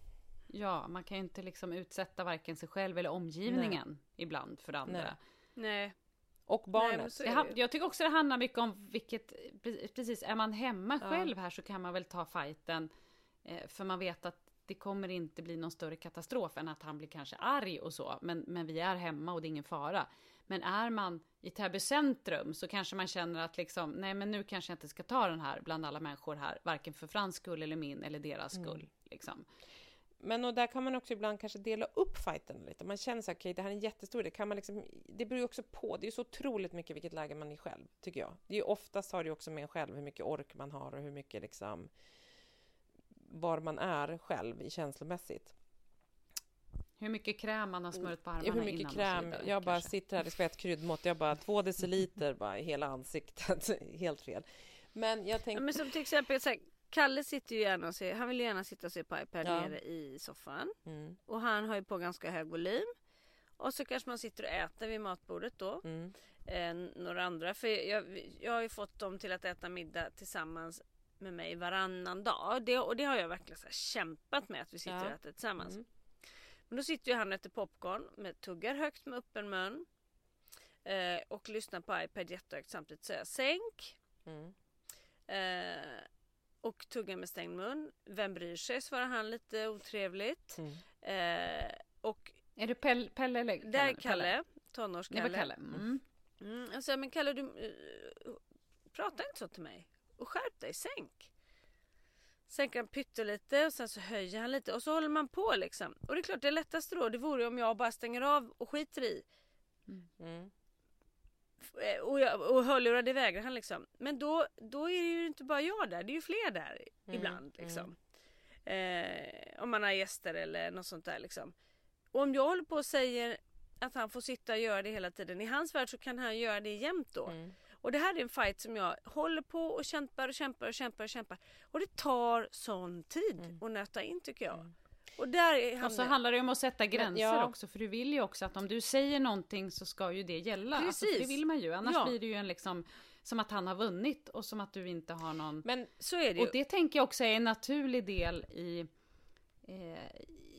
Ja. man kan ju inte liksom utsätta varken sig själv eller omgivningen Nej. ibland för andra. Nej. Nej. Och barnet. Nej, jag tycker också det handlar mycket om vilket, precis, är man hemma ja. själv här så kan man väl ta fighten eh, för man vet att det kommer inte bli någon större katastrof än att han blir kanske arg och så. Men, men vi är hemma och det är ingen fara. Men är man i Täby centrum så kanske man känner att liksom, nej men nu kanske jag inte ska ta den här bland alla människor här, varken för Frans skull eller min eller deras mm. skull. Mm. Liksom. Men och där kan man också ibland kanske dela upp fighten lite. Man känner så här, okej, okay, det här är en jättestor, det kan man liksom, det beror ju också på, det är så otroligt mycket vilket läge man är själv, tycker jag. Det är ju oftast har det också med en själv, hur mycket ork man har och hur mycket liksom, var man är själv i känslomässigt. Hur mycket kräm man har smörjt på armarna ja, hur mycket innan kräm. Vidare, jag bara kanske. sitter här, det ska ett kryddmått, jag bara två deciliter bara i hela ansiktet, [laughs] helt fel. Men jag tänkte... men som till exempel, så här, Kalle sitter ju gärna och ser, han vill gärna sitta och se på iPad ja. nere i soffan. Mm. Och han har ju på ganska hög volym. Och så kanske man sitter och äter vid matbordet då. Mm. Eh, några andra, för jag, jag har ju fått dem till att äta middag tillsammans med mig varannan dag. Det, och det har jag verkligen så kämpat med att vi sitter ja. och äter tillsammans. Mm. Men då sitter ju han och äter popcorn med tuggar högt med öppen mun. Eh, och lyssnar på iPad jättehögt samtidigt säger sänk. Mm. Eh, och tuggar med stängd mun. Vem bryr sig? svarar han lite otrevligt. Mm. Eh, och är det Pelle, Pelle eller Kalle? Det är Kalle, tonårskalle. Det var Kalle. Mm. Mm. Alltså, men Kalle du uh, prata inte så till mig. Och skärp dig, sänk. Sänker han pyttelite och sen så höjer han lite och så håller man på liksom. Och det är klart det lättaste då det vore om jag bara stänger av och skiter i. Mm. Eh, och, jag, och hörlurar det vägrar han liksom. Men då, då är det ju inte bara jag där, det är ju fler där mm. ibland liksom. Mm. Eh, om man har gäster eller något sånt där liksom. Och om jag håller på och säger att han får sitta och göra det hela tiden. I hans värld så kan han göra det jämt då. Mm. Och det här är en fight som jag håller på och kämpar och kämpar och kämpar och kämpar. Och det tar sån tid mm. att nöta in tycker jag. Mm. Och, där och så handlar det om att sätta gränser ja. också, för du vill ju också att om du säger någonting så ska ju det gälla. Precis. Alltså, det vill man ju, annars ja. blir det ju en liksom som att han har vunnit och som att du inte har någon... Men så är det ju. Och det tänker jag också är en naturlig del i, eh,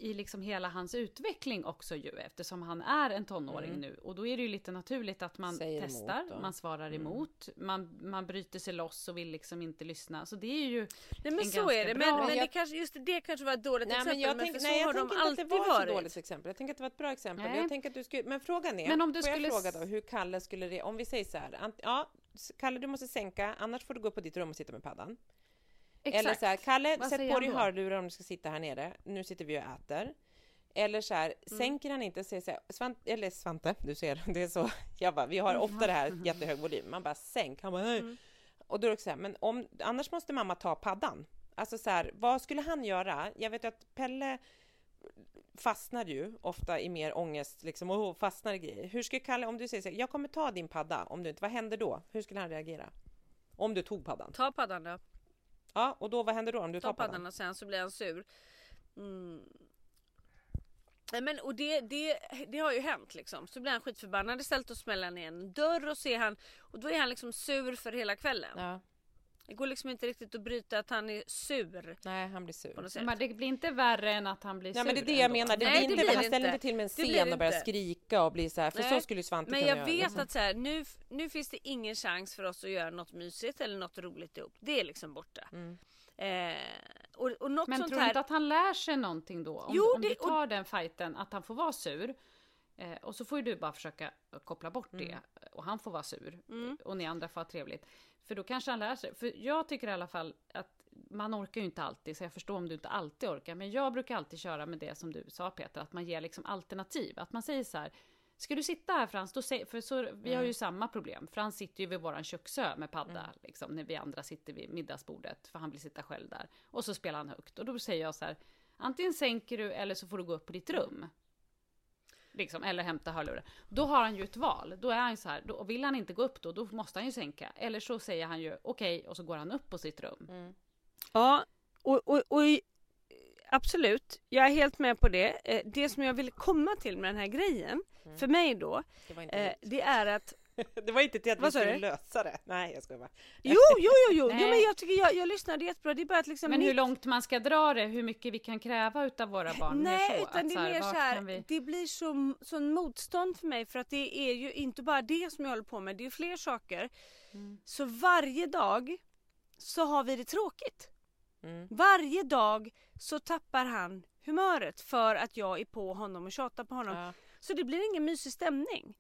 i liksom hela hans utveckling också ju eftersom han är en tonåring mm. nu och då är det ju lite naturligt att man Säger testar, man svarar mm. emot, man, man bryter sig loss och vill liksom inte lyssna. Så det är ju Nej men så är det, men, men det kanske, just det kanske var ett dåligt nej, exempel. Men jag tänk, men nej, jag tänker inte att det var ett dåligt exempel. Jag tänker att det var ett bra exempel. Nej. Jag tänker att du skulle, men frågan är, men om du får skulle... jag fråga då hur Kalle skulle, om vi säger så här, ja, Kalle du måste sänka, annars får du gå upp på ditt rum och sitta med paddan. Exakt. Eller så här, Kalle, Vad sätt på dig hörlurar om du ska sitta här nere. Nu sitter vi och äter. Eller så här, mm. sänker han inte, säger så här, Svante, eller Svante, du ser, [laughs] det är så, jag bara, vi har ofta det här [laughs] jättehög volym, man bara sänk, han bara, mm. Och då är det så här, men om, annars måste mamma ta paddan. Alltså så här, vad skulle han göra? Jag vet att Pelle fastnar ju ofta i mer ångest, liksom, och fastnar i grejer. Hur skulle Kalle, om du säger så här, jag kommer ta din padda, om du inte, vad händer då? Hur skulle han reagera? Om du tog paddan? Ta paddan då. Ja, och då vad händer då om du tar paddan? paddan och sen så blir han sur. Mm. Men, och det, det, det har ju hänt liksom. Så blir han skitförbannad istället och smäller igen en dörr och ser han och då är han liksom sur för hela kvällen. Ja. Det går liksom inte riktigt att bryta att han är sur. Nej, han blir sur. Men det blir inte värre än att han blir sur. Ja, men det är det jag menar. Det Nej, blir inte, det han ställer inte till med en scen och börjar skrika och blir så här, för Nej. så skulle Svante Men jag vet liksom. att så här, nu, nu finns det ingen chans för oss att göra något mysigt eller något roligt ihop. Det är liksom borta. Mm. Eh, och, och något Men tror du inte att han lär sig någonting då? Om, jo, om det, du tar och... den fighten, att han får vara sur. Eh, och så får ju du bara försöka koppla bort mm. det. Och han får vara sur. Mm. Och ni andra får ha trevligt. För då kanske han lär sig. För jag tycker i alla fall att man orkar ju inte alltid, så jag förstår om du inte alltid orkar. Men jag brukar alltid köra med det som du sa Peter, att man ger liksom alternativ. Att man säger så här, Ska du sitta här Frans? Då säg, för så, vi har ju mm. samma problem. Frans sitter ju vid våran köksö med padda, mm. liksom, när vi andra sitter vid middagsbordet, för han vill sitta själv där. Och så spelar han högt. Och då säger jag så här, antingen sänker du eller så får du gå upp på ditt rum. Liksom, eller hämta hörlurar. Då har han ju ett val. Då är han så här, då, vill han inte gå upp då, då måste han ju sänka. Eller så säger han ju okej, okay, och så går han upp på sitt rum. Mm. Ja, och, och, och absolut. Jag är helt med på det. Eh, det som jag vill komma till med den här grejen, Mm. för mig då, Det eh, det är att [laughs] det var inte till att vi Vad sa skulle du? lösa det. Nej, jag skojar bara. Jo, jo, jo, jo, jo men jag tycker jag, jag lyssnade jättebra. Det är bara att liksom Men hur mitt- långt man ska dra det, hur mycket vi kan kräva utav våra barn. Nej, så, utan att det är här, mer så här, vi- det blir så, sån motstånd för mig för att det är ju inte bara det som jag håller på med, det är fler saker. Mm. Så varje dag så har vi det tråkigt. Mm. Varje dag så tappar han humöret för att jag är på honom och tjatar på honom. Ja. Så det blir ingen mysig stämning.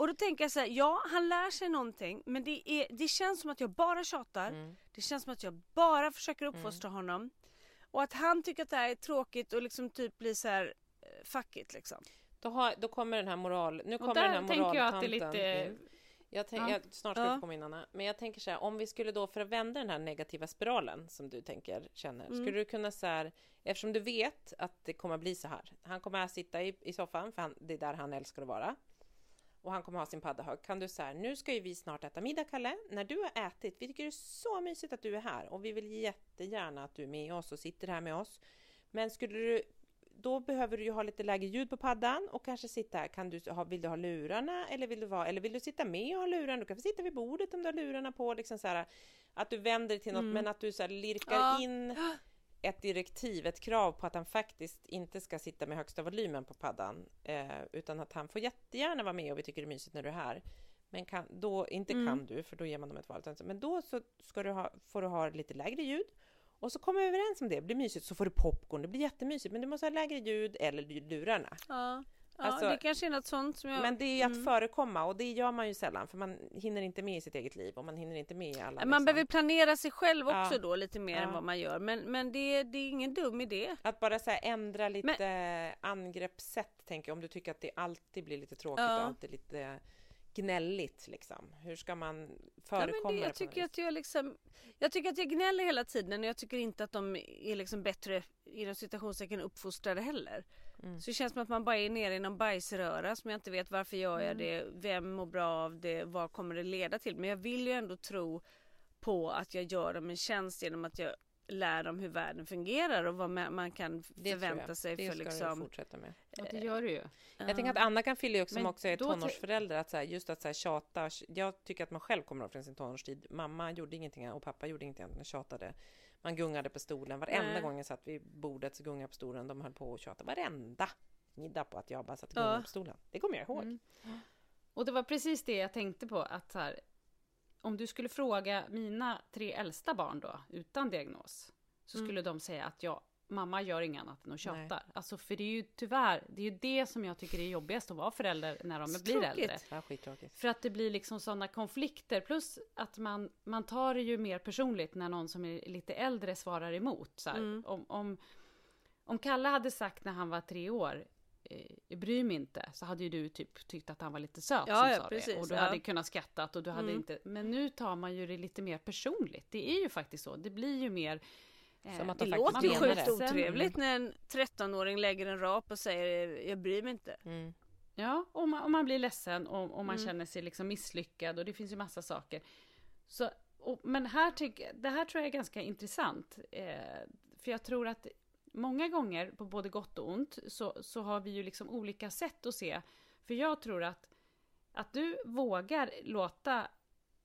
Och då tänker jag så här, ja han lär sig någonting men det, är, det känns som att jag bara tjatar. Mm. Det känns som att jag bara försöker uppfostra honom. Och att han tycker att det här är tråkigt och liksom typ blir så här eh, fuck it liksom. Då, har, då kommer den här moral... Nu kommer där den här tänker jag att det är moraltanten lite- in. Jag tänk, Ja. jag, snart ska Ja. du få min Anna. Men jag tänker så här, om vi skulle då för att vända den här negativa spiralen som du tänker känner, Mm. skulle du kunna så här, eftersom du vet att det kommer bli så här, han kommer att sitta i, i soffan, för han, det är där han älskar att vara, och han kommer ha sin padda hög. Kan du säga, nu ska ju vi snart äta middag Kalle, när du har ätit, vi tycker det är så mysigt att du är här och vi vill jättegärna att du är med oss och sitter här med oss. Men skulle du då behöver du ju ha lite lägre ljud på paddan och kanske sitta här. Kan du ha, vill du ha lurarna eller vill du, vara, eller vill du sitta med och ha lurarna? Du kan få sitta vid bordet om du har lurarna på. Liksom så här, att du vänder dig till något Mm. men att du så här, lirkar Ja. in [gasps] [gasps] ett direktiv, ett krav på att han faktiskt inte ska sitta med högsta volymen på paddan eh, utan att han får jättegärna vara med och vi tycker det är mysigt när du är här. Men kan, då, inte Mm. kan du, för då ger man dem ett val. Men då så ska du ha, får du ha lite lägre ljud och så kommer vi överens om det, det blir mysigt, så får du popcorn, det blir jättemysigt, men du måste ha lägre ljud eller lurarna. Ja, ja Alltså- det kanske är något sånt som jag... Men det är att Mm. förekomma och det gör man ju sällan för man hinner inte med i sitt eget liv och man hinner inte med i alla. man liksom. behöver planera sig själv också Ja. då lite mer än Ja. vad man gör. Men, men det, det är ingen dum idé. Att bara så ändra lite angreppssätt, tänker jag, om du tycker att det alltid blir lite tråkigt Ja. och alltid lite gnälligt liksom. Hur ska man Ja, men förekomma det, det jag, tycker att jag, liksom, jag tycker att jag gnäller hela tiden och jag tycker inte att de är liksom bättre inom citationstecken uppfostrade heller. Mm. Så det känns som att man bara är nere i någon bajsröra som jag inte vet varför gör Mm. jag det, vem mår bra av det, vad kommer det leda till? Men jag vill ju ändå tro på att jag gör dem en tjänst genom att jag lär dem hur världen fungerar och vad man kan Det förvänta sig det för ska du liksom... fortsätta med. Ja, det gör du ju. Jag tänker att Anna kan fylla i också, som också är tonårsförälder, att så här, just att så här, tjata. Jag tycker att man själv kommer ihåg från sin tonårstid. Mamma gjorde ingenting och pappa gjorde ingenting, man tjatade. Man gungade på stolen. Varenda Nej. gång jag satt vid bordet så gungade jag på stolen. De höll på att tjata varenda middag på att jag bara satt och Ja. gungade på stolen. Det kommer jag ihåg. Mm. Och det var precis det jag tänkte på att här, om du skulle fråga mina tre äldsta barn då, utan diagnos, så Mm. skulle de säga att ja, mamma gör inget annat än att Nej. tjata. Alltså för det är ju tyvärr, det är ju det som jag tycker är jobbigast att vara förälder när de blir Tråkigt. äldre. Ja, skittråkigt. För att det blir liksom sådana konflikter, plus att man, man tar det ju mer personligt när någon som är lite äldre svarar emot. Så. Mm. Om, om, om Kalle hade sagt när han var tre år, eh, bryr mig inte, så hade ju du typ tyckt att han var lite söt Ja, som ja, sa precis, det. Och du ja. hade kunnat skrattat och du hade Mm. inte... Men nu tar man ju det lite mer personligt. Det är ju faktiskt så. Det blir ju mer... eh, Som att Det de låter faktiskt ju sjukt det. otrevligt när en 13-åring lägger en rap och säger jag bryr mig inte. Mm. Ja, och man, och man blir ledsen och, och man Mm. känner sig liksom misslyckad och det finns ju massa saker. Så, och, men här tyck, det här tror jag är ganska intressant. Eh, för jag tror att många gånger, på både gott och ont, så, så har vi ju liksom olika sätt att se. För jag tror att, att du vågar låta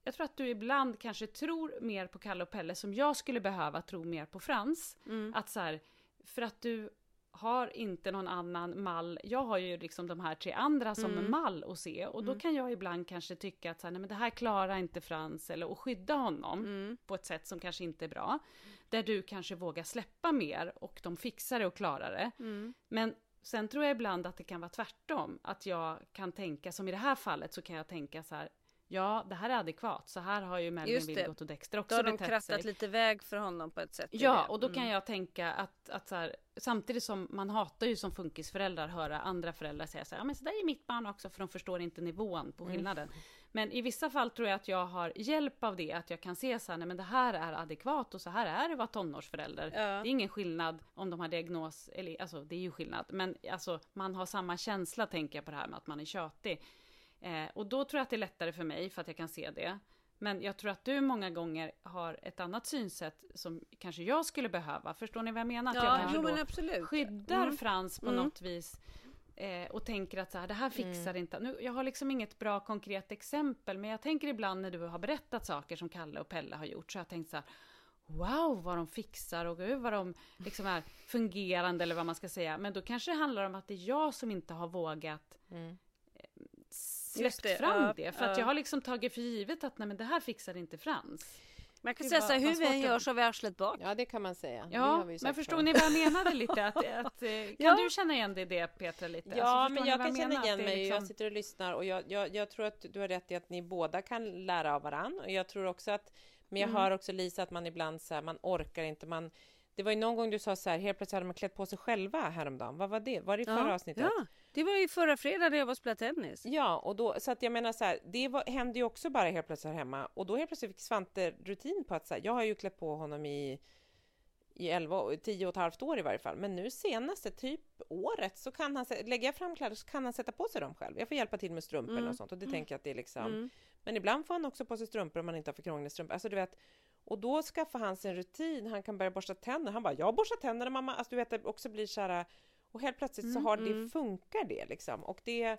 jag tror att du ibland kanske tror mer på Kalle och Pelle som jag skulle behöva tro mer på Frans. Mm. Att så här, för att du har inte någon annan mall. Jag har ju liksom de här tre andra som Mm. mall att se. Och då Mm. kan jag ibland kanske tycka att så här, nej, men det här klarar inte Frans. Eller att skydda honom Mm. på ett sätt som kanske inte är bra. Där du kanske vågar släppa mer och de fixar det och klarar det. Mm. Men sen tror jag ibland att det kan vara tvärtom. Att jag kan tänka, som i det här fallet, så kan jag tänka så här. Ja, det här är adekvat. Så här har ju Melvin. Vilgot och Dexter Då också har de betett krattat sig. lite väg för honom på ett sätt. Ja, och då kan Mm. jag tänka att, att så här, samtidigt som man hatar ju som funkisföräldrar höra andra föräldrar säga så här, ja men så där är mitt barn också, för de förstår inte nivån på Mm. skillnaden. Men i vissa fall tror jag att jag har hjälp av det, att jag kan se så här, nej men det här är adekvat och så här är det att vara tonårsförälder. Ja. Det är ingen skillnad om de har diagnos, eller alltså det är ju skillnad, men alltså man har samma känsla tänker jag på det här med att man är tjatig. Eh, och då tror jag att det är lättare för mig för att jag kan se det. Men jag tror att du många gånger har ett annat synsätt som kanske jag skulle behöva. Förstår ni vad jag menar? Att jag Ja, kanske jo, men absolut. skyddar Mm. Frans på Mm. något vis. Eh, och tänker att så här, det här fixar Mm. inte. Nu, jag har liksom inget bra konkret exempel, men jag tänker ibland när du har berättat saker som Kalle och Pelle har gjort, så har jag tänkt så här, wow vad de fixar och gud vad de liksom är fungerande eller vad man ska säga. Men då kanske det handlar om att det är jag som inte har vågat Mm. Släppt det, fram ja, det. För att ja. jag har liksom tagit för givet att nej men det här fixar inte Frans. Man kan säga så här, hur vi än gör så har vi arslet bak. Ja, det kan man säga. Ja, men förut. ni vad jag menade [laughs] lite? Att, att, eh, kan Ja. du känna igen dig i det Petra lite? Ja, Alltså, men jag kan känna menar? igen Att mig. liksom- Jag sitter och lyssnar och jag, jag, jag tror att du har rätt i att ni båda kan lära av varann. Och jag tror också att, men jag Mm. hör också Lisa att man ibland så här, man orkar inte, man det var ju någon gång du sa så här, helt plötsligt hade man klätt på sig själva häromdagen. Vad var det? Var det i förra avsnittet? Ja, det var ju förra fredagen när jag var och spelade tennis. Ja, och då, så att jag menar så här, det var, hände ju också bara helt plötsligt här hemma och då helt plötsligt fick Svante rutin på att så här, jag har ju klätt på honom i i 11, 10 och ett halvt år i varje fall, men nu senaste, typ året, så kan han, lägger jag fram kläder så kan han sätta på sig dem själv. Jag får hjälpa till med strumporna Mm. och sånt och det tänker jag att det är liksom, Mm. men ibland får han också på sig strumpor om man inte har för krångliga strumpor. Alltså du vet, och då skaffar han sig en rutin, han kan börja borsta tänderna. Han bara, jag borstar tänderna mamma. Alltså du vet, det också blir så här, och helt plötsligt så Mm, har det, mm. funkar det liksom. Och det,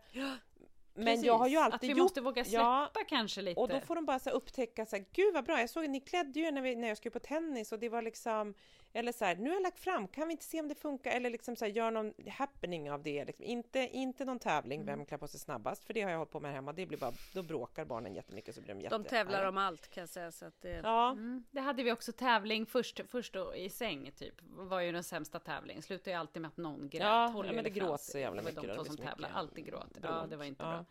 men Precis, jag har ju Att alltid vi gjort måste våga släppa Ja, kanske lite. och då får de bara så upptäcka så här, gud vad bra, jag såg ni klädde ju när, vi, när jag skulle på tennis och det var liksom, eller så här, nu har jag lagt fram, kan vi inte se om det funkar eller liksom så här, gör någon happening av det, liksom. inte, inte någon tävling, Mm. vem klär på sig snabbast, för det har jag hållit på med hemma, det blir bara, då bråkar barnen jättemycket så blir de jätte... De tävlar om allt kan jag säga. Så att det... Ja, Mm. Det hade vi också tävling först, först då, i säng typ. var ju den sämsta tävlingen. Slutade ju alltid med att någon grät. Ja, ja, men det gråts så jävla Det var mycket de två som tävlar. mycket Alltid gråt. Ja, det var inte Ja. bra.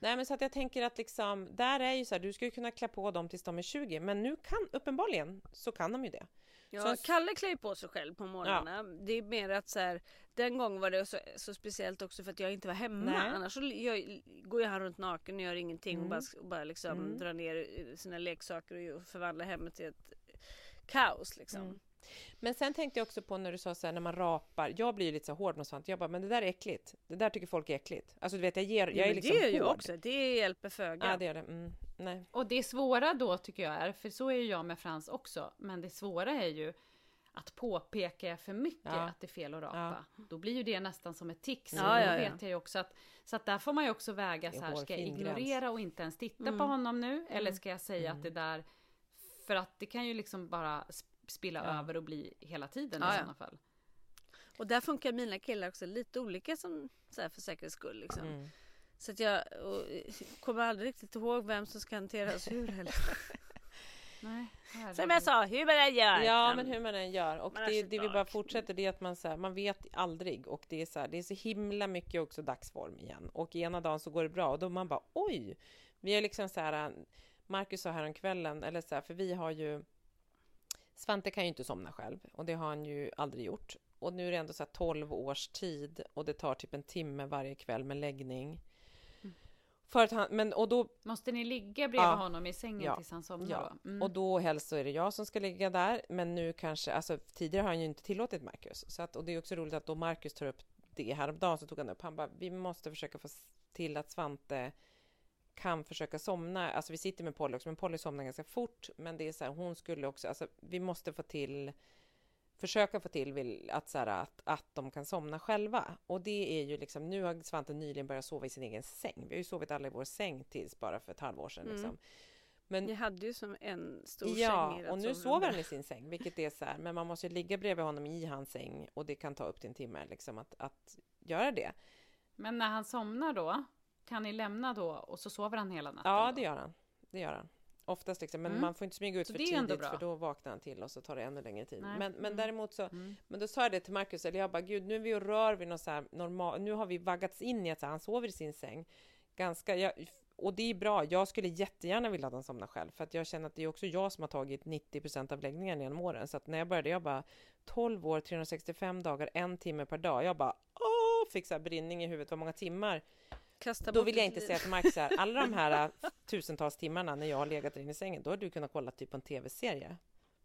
Nej men så att jag tänker att liksom, där är ju så här, du ska ju kunna klä på dem tills de är 20, men nu kan, uppenbarligen, så kan de ju det. Ja, Så- Kalle klär på sig själv på morgnarna. Det är mer att så här, den gången var det så, så speciellt också för att jag inte var hemma. Nej. Annars så gör, går ju han runt naken och gör ingenting och Mm. bara, och bara liksom Mm. drar ner sina leksaker och förvandlar hemmet till ett kaos liksom. Mm. Men sen tänkte jag också på när du sa så här, när man rapar, jag blir ju lite så hård mot Svante, jag bara, men det där är äckligt, det där tycker folk är äckligt. Alltså du vet, jag ger, jag Ja, är liksom det ju hård. också, det hjälper föga. Ja, det gör det. Mm, nej. Och det svåra då tycker jag är, för så är ju jag med Frans också, men det svåra är ju att påpeka för mycket Ja. att det är fel att rapa. Då blir ju det nästan som ett. Ja, och då ja, ja. vet jag ju också att, så att där får man ju också väga så här, ska jag ignorera gräns. och inte ens titta Mm. på honom nu? Eller Mm. ska jag säga att det där, för att det kan ju liksom bara sp- spilla Ja. över och bli hela tiden Ja, i ja. sådana fall. Och där funkar mina killar också lite olika som så här, för säkerhets skull. Liksom. Så att jag och, kommer aldrig riktigt ihåg vem som ska hanteras hur heller. [laughs] Nej, Som jag sa, hur man än gör. Ja, men hur man än gör. Och det, så det vi bara fortsätter, det är att man, så här, man vet aldrig. Och det är, så här, det är så himla mycket också dagsform igen. Och ena dagen så går det bra och då man bara oj! Vi är liksom så här, Marcus sa häromkvällen, eller så här, för vi har ju Svante kan ju inte somna själv och det har han ju aldrig gjort. Och nu är det ändå så här 12 års tid och det tar typ en timme varje kväll med läggning. För att han, men och då Måste ni ligga bredvid Ja. honom i sängen Ja. tills han somnar Ja? Mm. och då helst så är det jag som ska ligga där, men nu kanske, alltså tidigare har han ju inte tillåtit Marcus. Så att, och det är också roligt att då Marcus tar upp det häromdagen så tog han upp, han bara, vi måste försöka få till att Svante kan försöka somna, alltså vi sitter med Polly också, men Polly somnar ganska fort, men det är så här, hon skulle också, alltså vi måste få till försöka få till vill att, så här, att, att de kan somna själva. Och det är ju liksom, nu har Svante nyligen börjat sova i sin egen säng. Vi har ju sovit alla i vår säng tills bara för ett halvår sedan. Mm. Liksom. Men Jag hade ju som en stor Ja, säng ert och nu sover han i sin säng, vilket är så här, men man måste ju ligga bredvid honom i hans säng och det kan ta upp till en timme liksom att, att göra det. Men när han somnar då, kan ni lämna då och så sover han hela natten? Ja, det gör han. Det gör han. Oftast liksom, men Mm. man får inte smyga ut Så för det är ändå tidigt bra. för då vaknar han till och så tar det ännu längre tid. Nej. Men, men Mm. däremot så, Mm. men då sa jag det till Marcus, eller jag bara gud nu är vi och rör vid något så här normal, nu har vi vaggats in i att här, han sover i sin säng. Ganska, jag, och det är bra, jag skulle jättegärna vilja att han somnar själv för att jag känner att det är också jag som har tagit 90% av läggningen genom åren. Så att när jag började, jag bara 12 år, 365 dagar, en timme per dag. Jag bara åh, fick så här brinning i huvudet, vad många timmar. Kasta Då vill jag inte säga till Marcus så här, alla de här äh, tusentals timmarna när jag har legat inne i sängen, då har du kunnat kolla typ en tv-serie.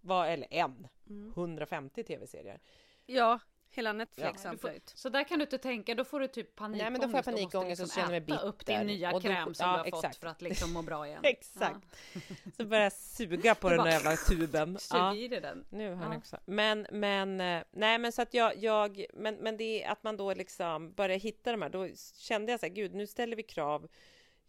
Eller en, Mm. 150 tv-serier. Ja, hela Netflix Ja. får, så där kan du inte tänka, då får du typ panikångest. Nej, men då får jag och panikångest och liksom känner mig äta upp bitter. din nya Och då- kräm som ja, du har fått exakt. för att liksom må bra igen. [laughs] Exakt. [laughs] Så börjar jag suga på [laughs] den där jävla tuben. Ja. Ja. Sug i dig den. Nu har Ja. också. Men, men, eh, nej men så att jag, jag men, men det är att man då liksom börjar hitta de här, då kände jag så här, gud nu ställer vi krav.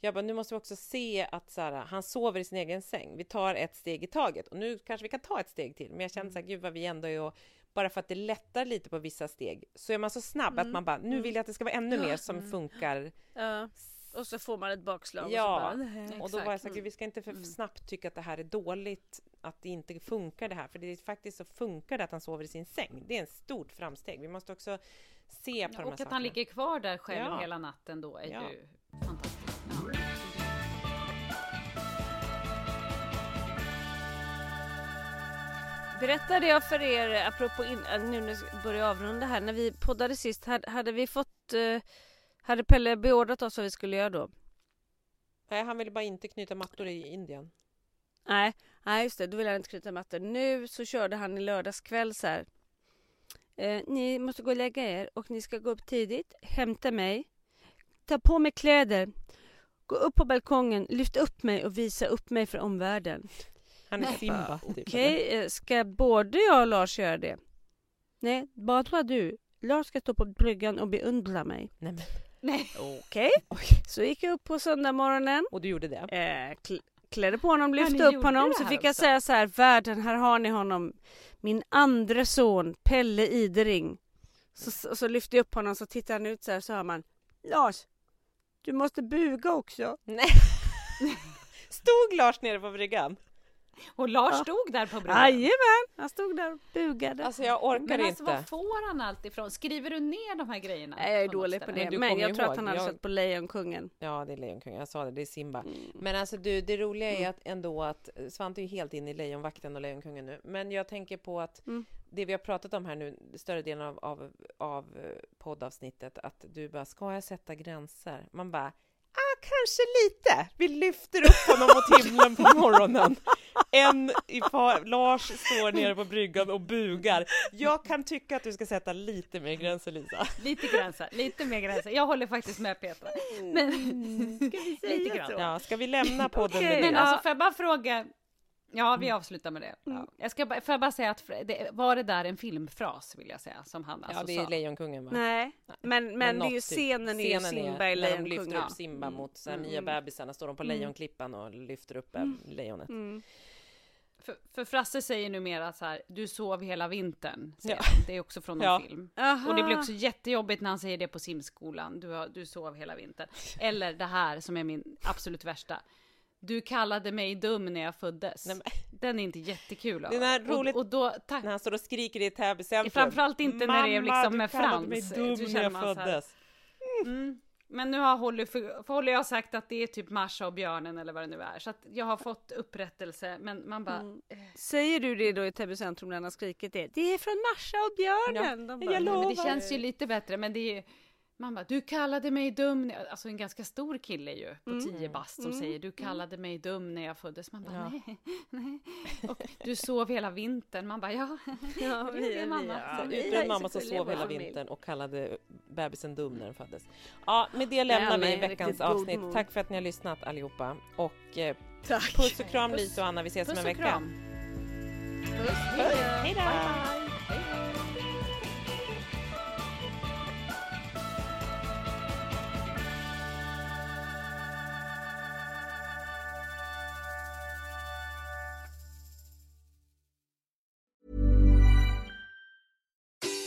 Jag bara, nu måste vi också se att så här, han sover i sin egen säng. Vi tar ett steg i taget och nu kanske vi kan ta ett steg till. Men jag kände så här, gud vad vi ändå är och bara för att det lättar lite på vissa steg så är man så snabb att man bara, nu vill jag att det ska vara ännu mer som funkar. Ja. Och så får man ett bakslag Ja. och så bara. Och då var jag så här, gud, vi ska inte för Mm. snabbt tycka att det här är dåligt, att det inte funkar det här, för det är faktiskt så funkar det att han sover i sin säng. Det är ett stort framsteg. Vi måste också se på de här Och att sakerna. han ligger kvar där själv Ja. hela natten då är Ja. ju Berättade jag för er, apropå in, äh, nu när jag börjar avrunda här, när vi poddade sist, hade, hade vi fått, eh, hade Pelle beordrat oss vad vi skulle göra då? Nej, han ville bara inte knyta mattor i Indien. Nej, nej just det, då ville han inte knyta mattor. Nu så körde han i lördags kväll så här. Eh, ni måste gå och lägga er och ni ska gå upp tidigt, hämta mig, ta på mig kläder, gå upp på balkongen, lyfta upp mig och visa upp mig för omvärlden. Han är Nej. Simba, typ. Okej, eh, ska både jag och Lars göra det? Nej, bara du. Lars ska stå på bryggan och beundra mig. Nej, men, Nej. [laughs] Okej, så gick jag upp på söndag morgonen. och du gjorde det? Eh, kl- klädde på honom, Ja, lyfte upp gjorde honom. Så fick jag också. säga så här, världen, här har ni honom. Min andra son, Pelle Idering. Så, så, så lyfte jag upp honom, så tittade han ut så här, så hör man. Lars, du måste buga också. Nej. [laughs] Stod Lars nere på bryggan? Och Lars Ja. stod där på bryggan. Jajamän, han stod där och bugade. Alltså jag orkar Men alltså inte. var får han allt ifrån? Skriver du ner de här grejerna? Nej, jag är dålig på det. Men Men, jag ju tror ihåg, att han hade jag- sett på Lejonkungen. Ja, det är Lejonkungen. Jag sa det, det är Simba. Men alltså du, det roliga är att ändå att Svante är ju helt inne i Lejonvakten och Lejonkungen nu. Men jag tänker på att Mm. det vi har pratat om här nu, större delen av, av, av eh, poddavsnittet, att du bara, ska jag sätta gränser? Man bara, ah, kanske lite. Vi lyfter upp honom mot himlen på morgonen. [laughs] En i par, Lars står nere på bryggan och bugar. Jag kan tycka att du ska sätta lite mer gränser, Lisa. Lite gränser, lite mer gränser. Jag håller faktiskt med Petra. Men, lite grann. Ja, ska vi lämna podden med Okej. det? Men alltså får jag bara fråga, ja vi avslutar med det. Ja. Jag ska bara, får jag bara säga att det, var det där en filmfras vill jag säga som han alltså Ja, det är sa? Lejonkungen va? Nej, men, men, det är ju något typ. scenen är ju Scenen Simba i när de lyfter Lejonkungen. upp Simba Mm. mot så här, Mm. nya bebisarna, står de på Mm. lejonklippan och lyfter upp eh, lejonet. Mm. För, för Frasse säger numera så här, du sov hela vintern. Ja. Det är också från någon Ja. film. Aha. Och det blir också jättejobbigt när han säger det på simskolan. Du, har, du sov hela vintern. [laughs] Eller det här som är min absolut värsta. Du kallade mig dum när jag föddes. Nej, men- Den är inte jättekul. Den är roligt- Och, och då, tack. När han står och skriker i Täby centrum. Framförallt inte när det är Mamma, liksom du med kallade Frans. mig Så dum känner när jag föddes. Mm. Men nu har Holly, för, för Holly har sagt att det är typ Marsha och björnen eller vad det nu är. Så att jag har fått upprättelse. Men man bara, Mm. Säger du det då i Täby centrum när han har skrikit det? Det är från Marsha och björnen! De bara, jag Nej, men det lovar. känns ju lite bättre, men det är man bara, du kallade mig dum, när jag-" alltså en ganska stor kille ju på Mm. 10 bast som säger du kallade mig dum när jag föddes. Man bara, Ja. nej, [laughs] nej. Och du sov hela vintern. Man bara, ja. Ja, [laughs] vi är är mamma. är Utbredd mamma som sov hela vintern och kallade bebisen dum när den föddes. Ja, med det lämnar men vi veckans avsnitt. Tack för att ni har lyssnat allihopa. Och eh, Tack! puss och kram Puss. Lisa och Anna, vi ses om Puss en och vecka. kram. Hej då!